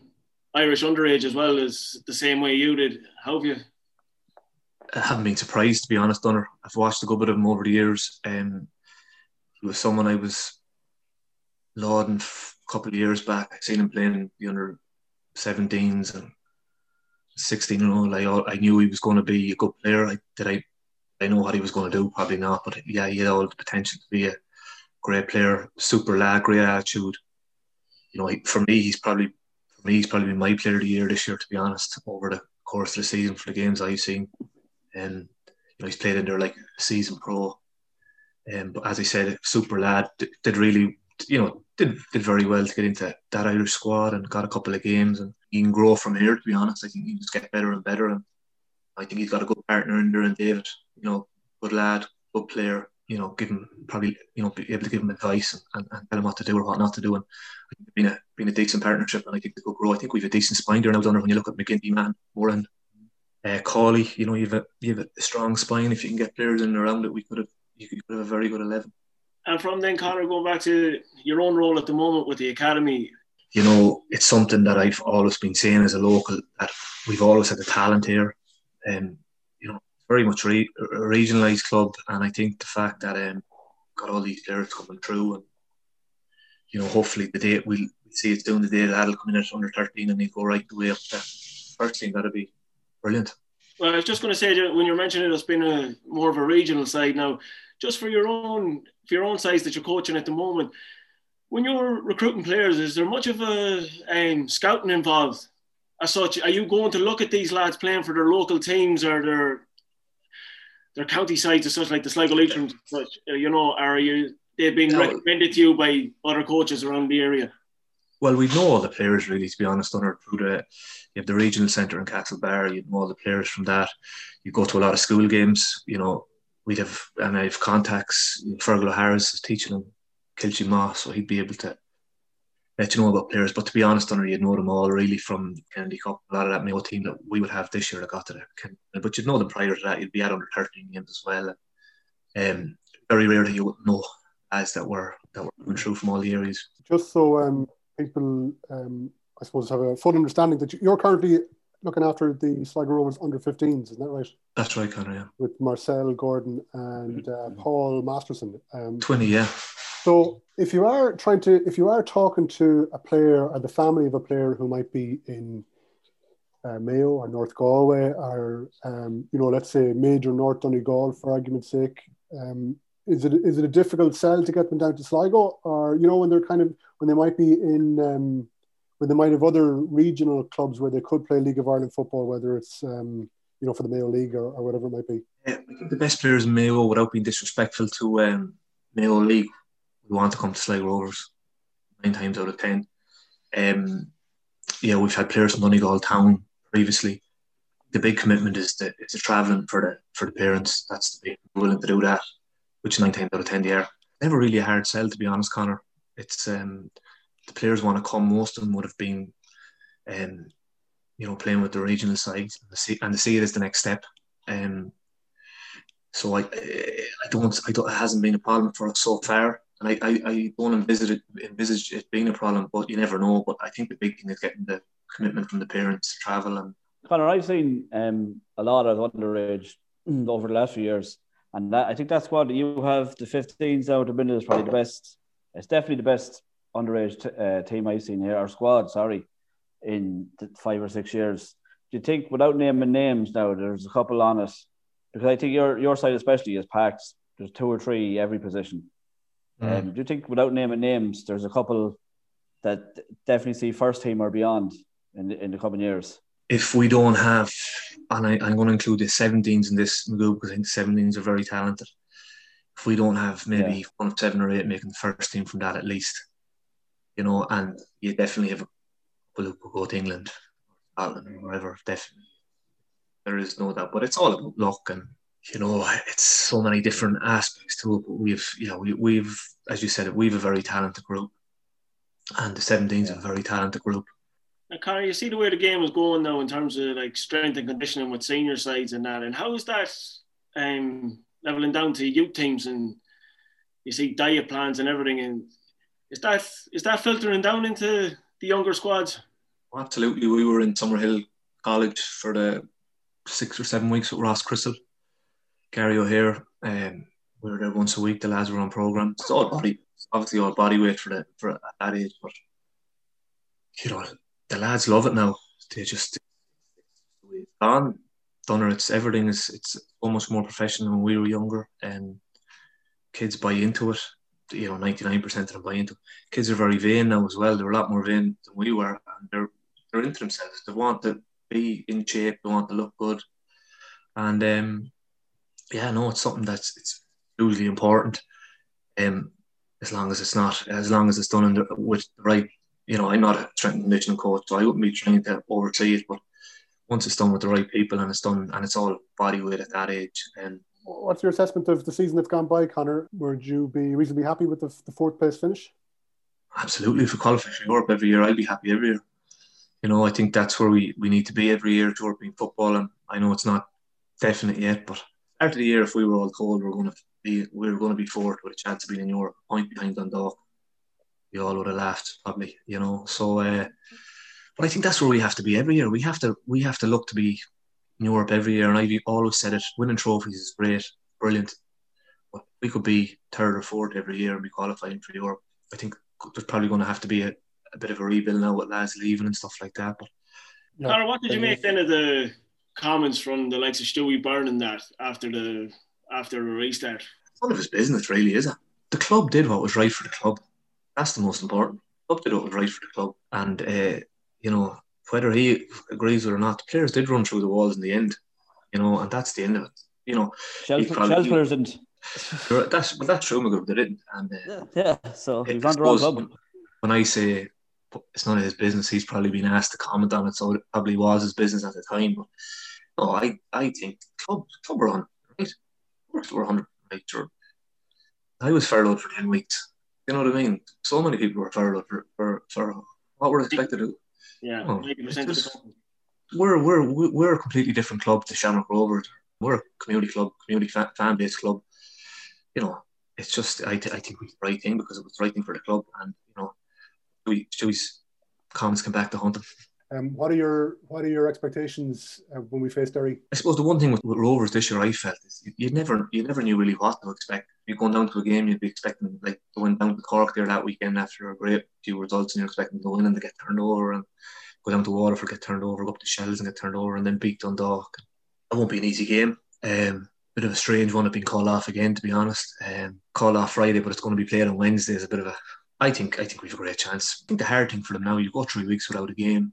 Irish underage as well as the same way you did? How have you? I haven't been surprised to be honest, Dunner. I've watched a good bit of him over the years. Um, he was someone I was lauding a couple of years back. I seen him playing the under 17s and 16 and all, I, I knew he was going to be a good player. I, did I, I know what he was going to do? Probably not, but yeah, he had all the potential to be a great player, super lad, great attitude. You know, for me, he's probably for me, he's probably been my player of the year this year, to be honest, over the course of the season for the games I've seen. And you know, he's played in there like season pro. Um, but as I said, super lad did, did really, you know, did did very well to get into that Irish squad and got a couple of games and he can grow from here. To be honest, I think he just get better and better, and I think he's got a good partner in there and David. You know, good lad, good player. You know, give him probably you know be able to give him advice and, and, tell him what to do or what not to do. And being a been a decent partnership, and I think they could grow. I think we've a decent spine there now. Done when you look at McGinty, man, Morahan, uh, Cawley. You know, you've a you have a strong spine. If you can get players in and around it, we could have you could have a very good eleven. And from then, Conor, going back to your own role at the moment with the academy, you know, it's something that I've always been saying as a local that we've always had the talent here. And, um, you know, very much re- a regionalised club. And I think the fact that um, got all these players coming through and, you know, hopefully the day we'll see it's doing the day that will come in at under 13 and they go right the way up to first team. That'd be brilliant. Well, I was just going to say that when you're mentioning it, it's been a more of a regional side now. Just for your own for your own size that you're coaching at the moment, when you're recruiting players, is there much of a um, scouting involved? As such, are you going to look at these lads playing for their local teams or their their county sides, as such like the Sligo Leitrim, such you know, are you they've been No. recommended to you by other coaches around the area? Well, we'd know all the players really, to be honest. Under through the you have the regional centre in Castlebar, you'd know all the players from that. You go to a lot of school games, you know. We'd have and I have contacts. Fergal Harris is teaching him Kilchie Moss, so he'd be able to let you know about players. But to be honest, Under you'd know them all really from Kennedy Cup. A lot of that Mayo team that we would have this year that got to the but you'd know them prior to that. You'd be at under thirteen games as well. Um, very rarely you would know as that were that were coming through from all the areas. Just so um, people, um, I suppose, have a full understanding that you- you're currently looking after the Sligo Rovers under 15s, isn't that right? That's right, Connor. Yeah, With Marcel Gordon and uh, Paul Masterson. Um, twenty. Yeah. So if you are trying to, if you are talking to a player or the family of a player who might be in uh, Mayo or North Galway or, um, you know, let's say major North Donegal for argument's sake, um, is it is it a difficult sell to get them down to Sligo or, you know, when they're kind of, when they might be in, um, when they might have other regional clubs where they could play League of Ireland football, whether it's, um, you know, for the Mayo League or, or whatever it might be. Yeah, the best players in Mayo, without being disrespectful to um, Mayo League, we want to come to Sligo Rovers nine times out of ten. Um, yeah, we've had players from Donegal Town previously. The big commitment is the is the travelling for the for the parents. That's the big willing to do that, which nine out of ten they are. Never really a hard sell to be honest, Connor. It's um, the players want to come. Most of them would have been, um, you know, playing with the regional sides and and see it as the next step. Um, so I, I don't, I don't, it hasn't been a problem for us so far, and I, I, I don't envisage it, envisage it being a problem, but you never know. But I think the big thing is getting the commitment from the parents to travel and Connor, I've seen um, a lot of underage over the last few years, and that, I think that's what you have. The 15s out of minute is probably the best. It's definitely the best underage t- uh, team I've seen here, or squad, sorry, in the five or six years. Do you think, without naming names now, there's a couple on it? Because I think your your side especially is packed. There's two or three every position. Mm. Um, do you think, without naming names, there's a couple that definitely see first team or beyond in the, in the coming years? if we don't have, and I, I'm going to include the 17s in this Magoo because I think the 17s are very talented. If we don't have maybe Yeah. one of seven or eight making the first team from that at least, you know, and you definitely have a couple who go to England, Ireland, or wherever. Definitely, there is no doubt. But it's all about luck, and you know, it's so many different aspects to it. But we've, you know, we, we've, as you said, we've a very talented group, and the 17s are a very talented group. Conor, you see the way the game is going now in terms of like strength and conditioning with senior sides and that, and how is that um, leveling down to youth teams and you see diet plans and everything, and is that is that filtering down into the younger squads? Absolutely. We were in Summerhill College for the six or seven weeks with Ross Crystal, Gary O'Hare. Um, we were there once a week. The lads were on program. It's all body, obviously all body weight for the for at that age, but you know the lads love it now. They just gone. Dunner, it's everything is it's almost more professional when we were younger, and kids buy into it. You know, ninety nine percent of them buy into. it. Kids are very vain now as well. They're a lot more vain than we were, and they're they're into themselves. They want to be in shape. They want to look good, and um, yeah, no, it's something that's it's hugely important. Um, as long as it's not, as long as it's done in the, with the right, you know, I'm not a strength and conditioning coach, so I wouldn't be trying to oversee it. But once it's done with the right people and it's done and it's all body weight at that age, and What's your assessment of the season that's gone by, Conor? Would you be reasonably happy with the, the fourth place finish? absolutely, if we qualify for Europe every year, I'd be happy every year. You know, I think that's where we, we need to be every year, European football, and I know it's not definite yet, but after the year, if we were all told we're going to be we were going to be fourth with a chance of being in Europe, point behind Dundalk, we all would have laughed probably, you know. So, uh, but I think that's where we have to be every year. We have to we have to look to be in Europe every year, and I've always said it: winning trophies is great, brilliant, but we could be third or fourth every year and be qualifying for Europe. I think there's probably going to have to be a, a bit of a rebuild now with lads leaving and stuff like that. But Yeah. Conor, what did you make then of the comments from the likes of Stewie Byrne and that after the after the restart? it's none of his business, really, is it? The club did what was right for the club. That's the most important. Club did what was right for the club, and uh, you know whether he agrees with it or not, the players did run through the walls in the end. You know, and that's the end of it. You know, Shell players didn't. that's well, that's true, McGill. They didn't, and uh, Yeah, so he I ran the wrong club. when, I say it's none of his business, he's probably been asked to comment on it, so it probably was his business at the time. But no, I, I think club club were on right. We're, we're on right. Sure. I was furloughed for ten weeks. You know what I mean? So many people were furloughed for for, for what we're expected to. do. Yeah, Oh, ninety percent of the it's company. We're we're we're a completely different club to Shamrock Rovers. We're a community club, community fan, fan based club. You know, it's just I, th- I think we did the right thing because it was the right thing for the club, and you know, we Stewie's comments come back to haunt him. Um, what are your what are your expectations uh, when we face Derry? I suppose the one thing with, with Rovers this year I felt is you, you never you never knew really what to expect. You're going down to a game, you'd be expecting like going down to Cork there that weekend after a great few results, and you're expecting to win and to get turned over and go down to Waterford, get turned over, go up to Shells and get turned over, and then beat Dundalk. It won't be an easy game. Um, bit of a strange one. It's been called off again, to be honest. Um, called off Friday, but it's going to be played on Wednesday. Is a bit of a. I think I think we've a great chance. I think the hard thing for them now, you go three weeks without a game.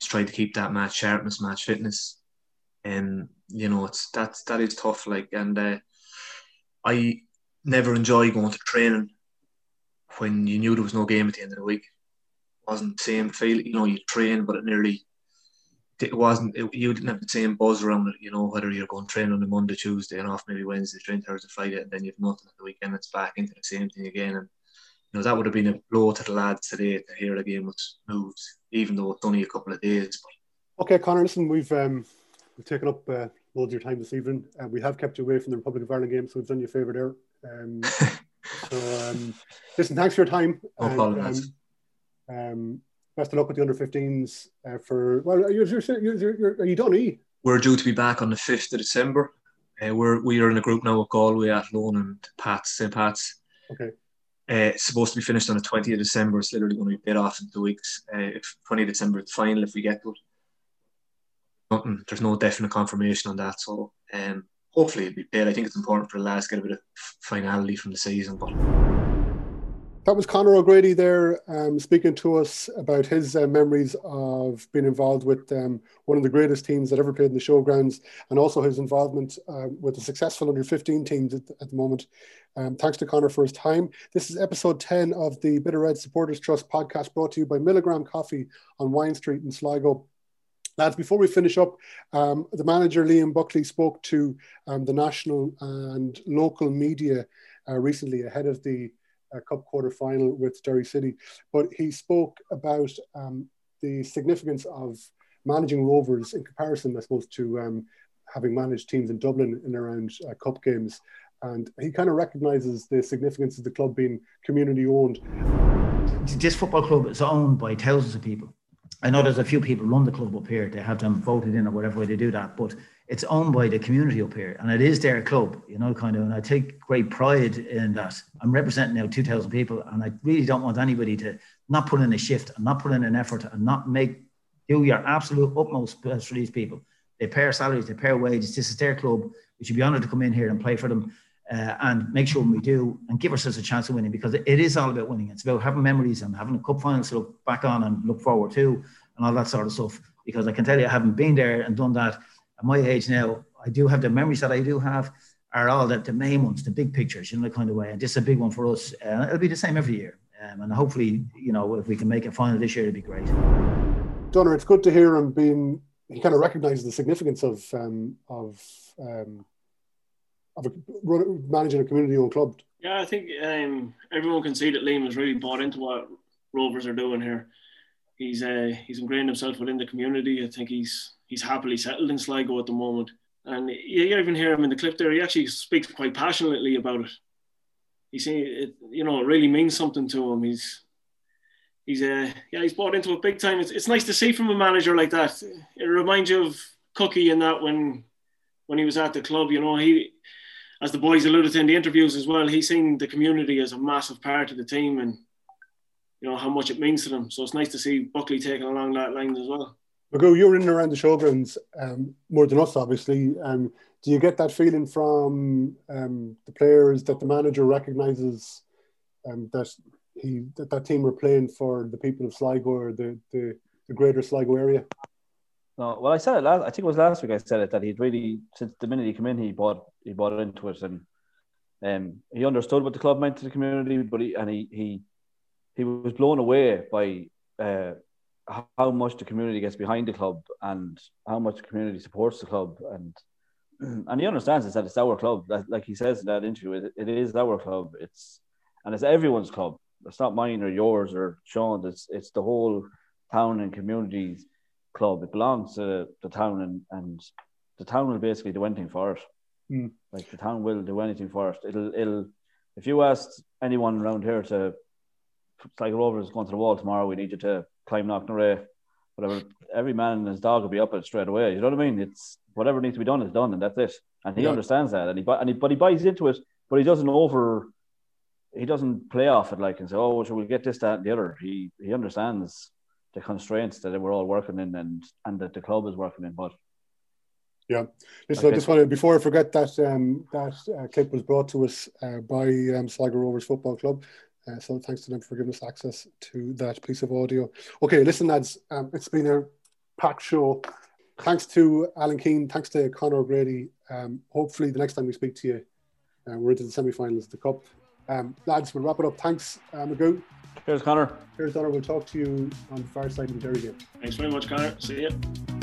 Try to keep that match sharpness, match fitness, and you know it's that's that is tough. Like, and uh, I never enjoy going to training when you knew there was no game at the end of the week. It wasn't the same feel, you know. You train, but it nearly it wasn't. It, you didn't have the same buzz around it, you know. Whether you're going train on a Monday, Tuesday, and off maybe Wednesday, train Thursday, Friday, and then you've nothing at the weekend. It's back into the same thing again, and you know that would have been a blow to the lads today to hear the game was moved, even though it's only a couple of days. But Okay, Conor, listen, we've um, we've taken up uh, loads of your time this evening. Uh, we have kept you away from the Republic of Ireland game, so we've done you a favour there. Um, so, um, listen, thanks for your time. No and, problem, um, um, best of luck with the under 15s uh, for. Well, you're, you're, you're, you're, are you done, E? we're due to be back on the fifth of December. Uh, we're we are in a group now with Galway, Athlone, and Pats, St. Pat's. Okay. Uh, it's supposed to be finished on the 20th of December. It's literally going to be bid off in two weeks. Uh, if 20th of December, it's final if we get to it. Nothing. There's no definite confirmation on that. So um, hopefully it'll be paid. I think it's important for the lads to get a bit of finality from the season. But That was Conor O'Grady there um, speaking to us about his uh, memories of being involved with um, one of the greatest teams that ever played in the showgrounds and also his involvement uh, with the successful under 15 teams at, at the moment. Um, thanks to Conor for his time. This is episode 10 of the Bit O'Red Supporters Trust podcast brought to you by Milligram Coffee on Wine Street in Sligo. Lads, before we finish up, um, the manager Liam Buckley spoke to um, the national and local media uh, recently ahead of the uh, Cup quarter final with Derry City. But he spoke about um, the significance of managing Rovers in comparison, I suppose, to um, having managed teams in Dublin in around uh, Cup games. And he kind of recognises the significance of the club being community owned. This football club is owned by thousands of people. I know there's a few people run the club up here. They have them voted in or whatever way they do that, but it's owned by the community up here, and it is their club, you know, kind of. And I take great pride in that. I'm representing now 2,000 people, and I really don't want anybody to not put in a shift and not put in an effort and not make do your absolute utmost best for these people. They pay our salaries, they pay our wages. This is their club. We should be honoured to come in here and play for them. Uh, and make sure we do and give ourselves a chance of winning because it, it is all about winning. It's about having memories and having a cup final to look back on and look forward to and all that sort of stuff. Because I can tell you, I haven't been there and done that at my age now. I do have the memories that I do have are all the, the main ones, the big pictures, you know, the kind of way. And this is a big one for us. Uh, it'll be the same every year. Um, and hopefully, you know, if we can make a final this year, it'd be great. Dunner, it's good to hear him being, he kind of recognises the significance of, um, of, um, of a, run, managing a community owned club. Yeah, I think um, everyone can see that Liam has really bought into what Rovers are doing here. He's uh, he's ingrained himself within the community. I think he's he's happily settled in Sligo at the moment. And you even hear him in the clip there. He actually speaks quite passionately about it. He's it, you know, it really means something to him. He's he's uh, yeah, he's bought into it big time. It's, it's nice to see from a manager like that. It reminds you of Cookie in that when when he was at the club. You know, he as the boys alluded to in the interviews as well, he's seen the community as a massive part of the team and you know how much it means to them. So it's nice to see Buckley taking along that line as well. Magoo, you're in and around the showgrounds um, more than us, obviously. Um, do you get that feeling from um, the players that the manager recognises um, that he that, that team are playing for the people of Sligo or the, the, the greater Sligo area? No, well, I said it last. I think it was last week. I said it that he'd really since the minute he came in, he bought he bought into it, and um, he understood what the club meant to the community. But he and he he he was blown away by uh, how much the community gets behind the club and how much the community supports the club, and and he understands it's that it's our club. That, like he says in that interview, it, it is our club. It's and it's everyone's club. It's not mine or yours or Sean's. It's it's the whole town and communities club. It belongs to the town, and, and the town will basically do anything for it. Mm. Like the town will do anything for it. It'll it'll. If you asked anyone around here to, like Rovers going to the wall tomorrow, we need you to climb Knocknarea, whatever. Every man and his dog will be up it straight away. You know what I mean? It's whatever needs to be done is done, and that's it. And he Yeah. understands that, and he, and he but he buys into it, but he doesn't over. He doesn't play off it like and say, "Oh, so we'll get this, that, and the other." He he understands the constraints that we're all working in, and and that the club is working in. But Yeah. Listen, I just want to, before I forget that um, that uh, clip was brought to us uh, by um, Sligo Rovers Football Club. Uh, so thanks to them for giving us access to that piece of audio. Okay, listen, lads, um, it's been a packed show. Thanks to Alan Keane. Thanks to Conor O'Grady. Um, hopefully, the next time we speak to you, uh, we're into the semi-finals of the cup. Um, lads, we'll wrap it up. Thanks, uh, Magoo. Cheers, Connor. Here's Dunner. We'll talk to you on the far side of the Derry game. Thanks very much, Connor. See you.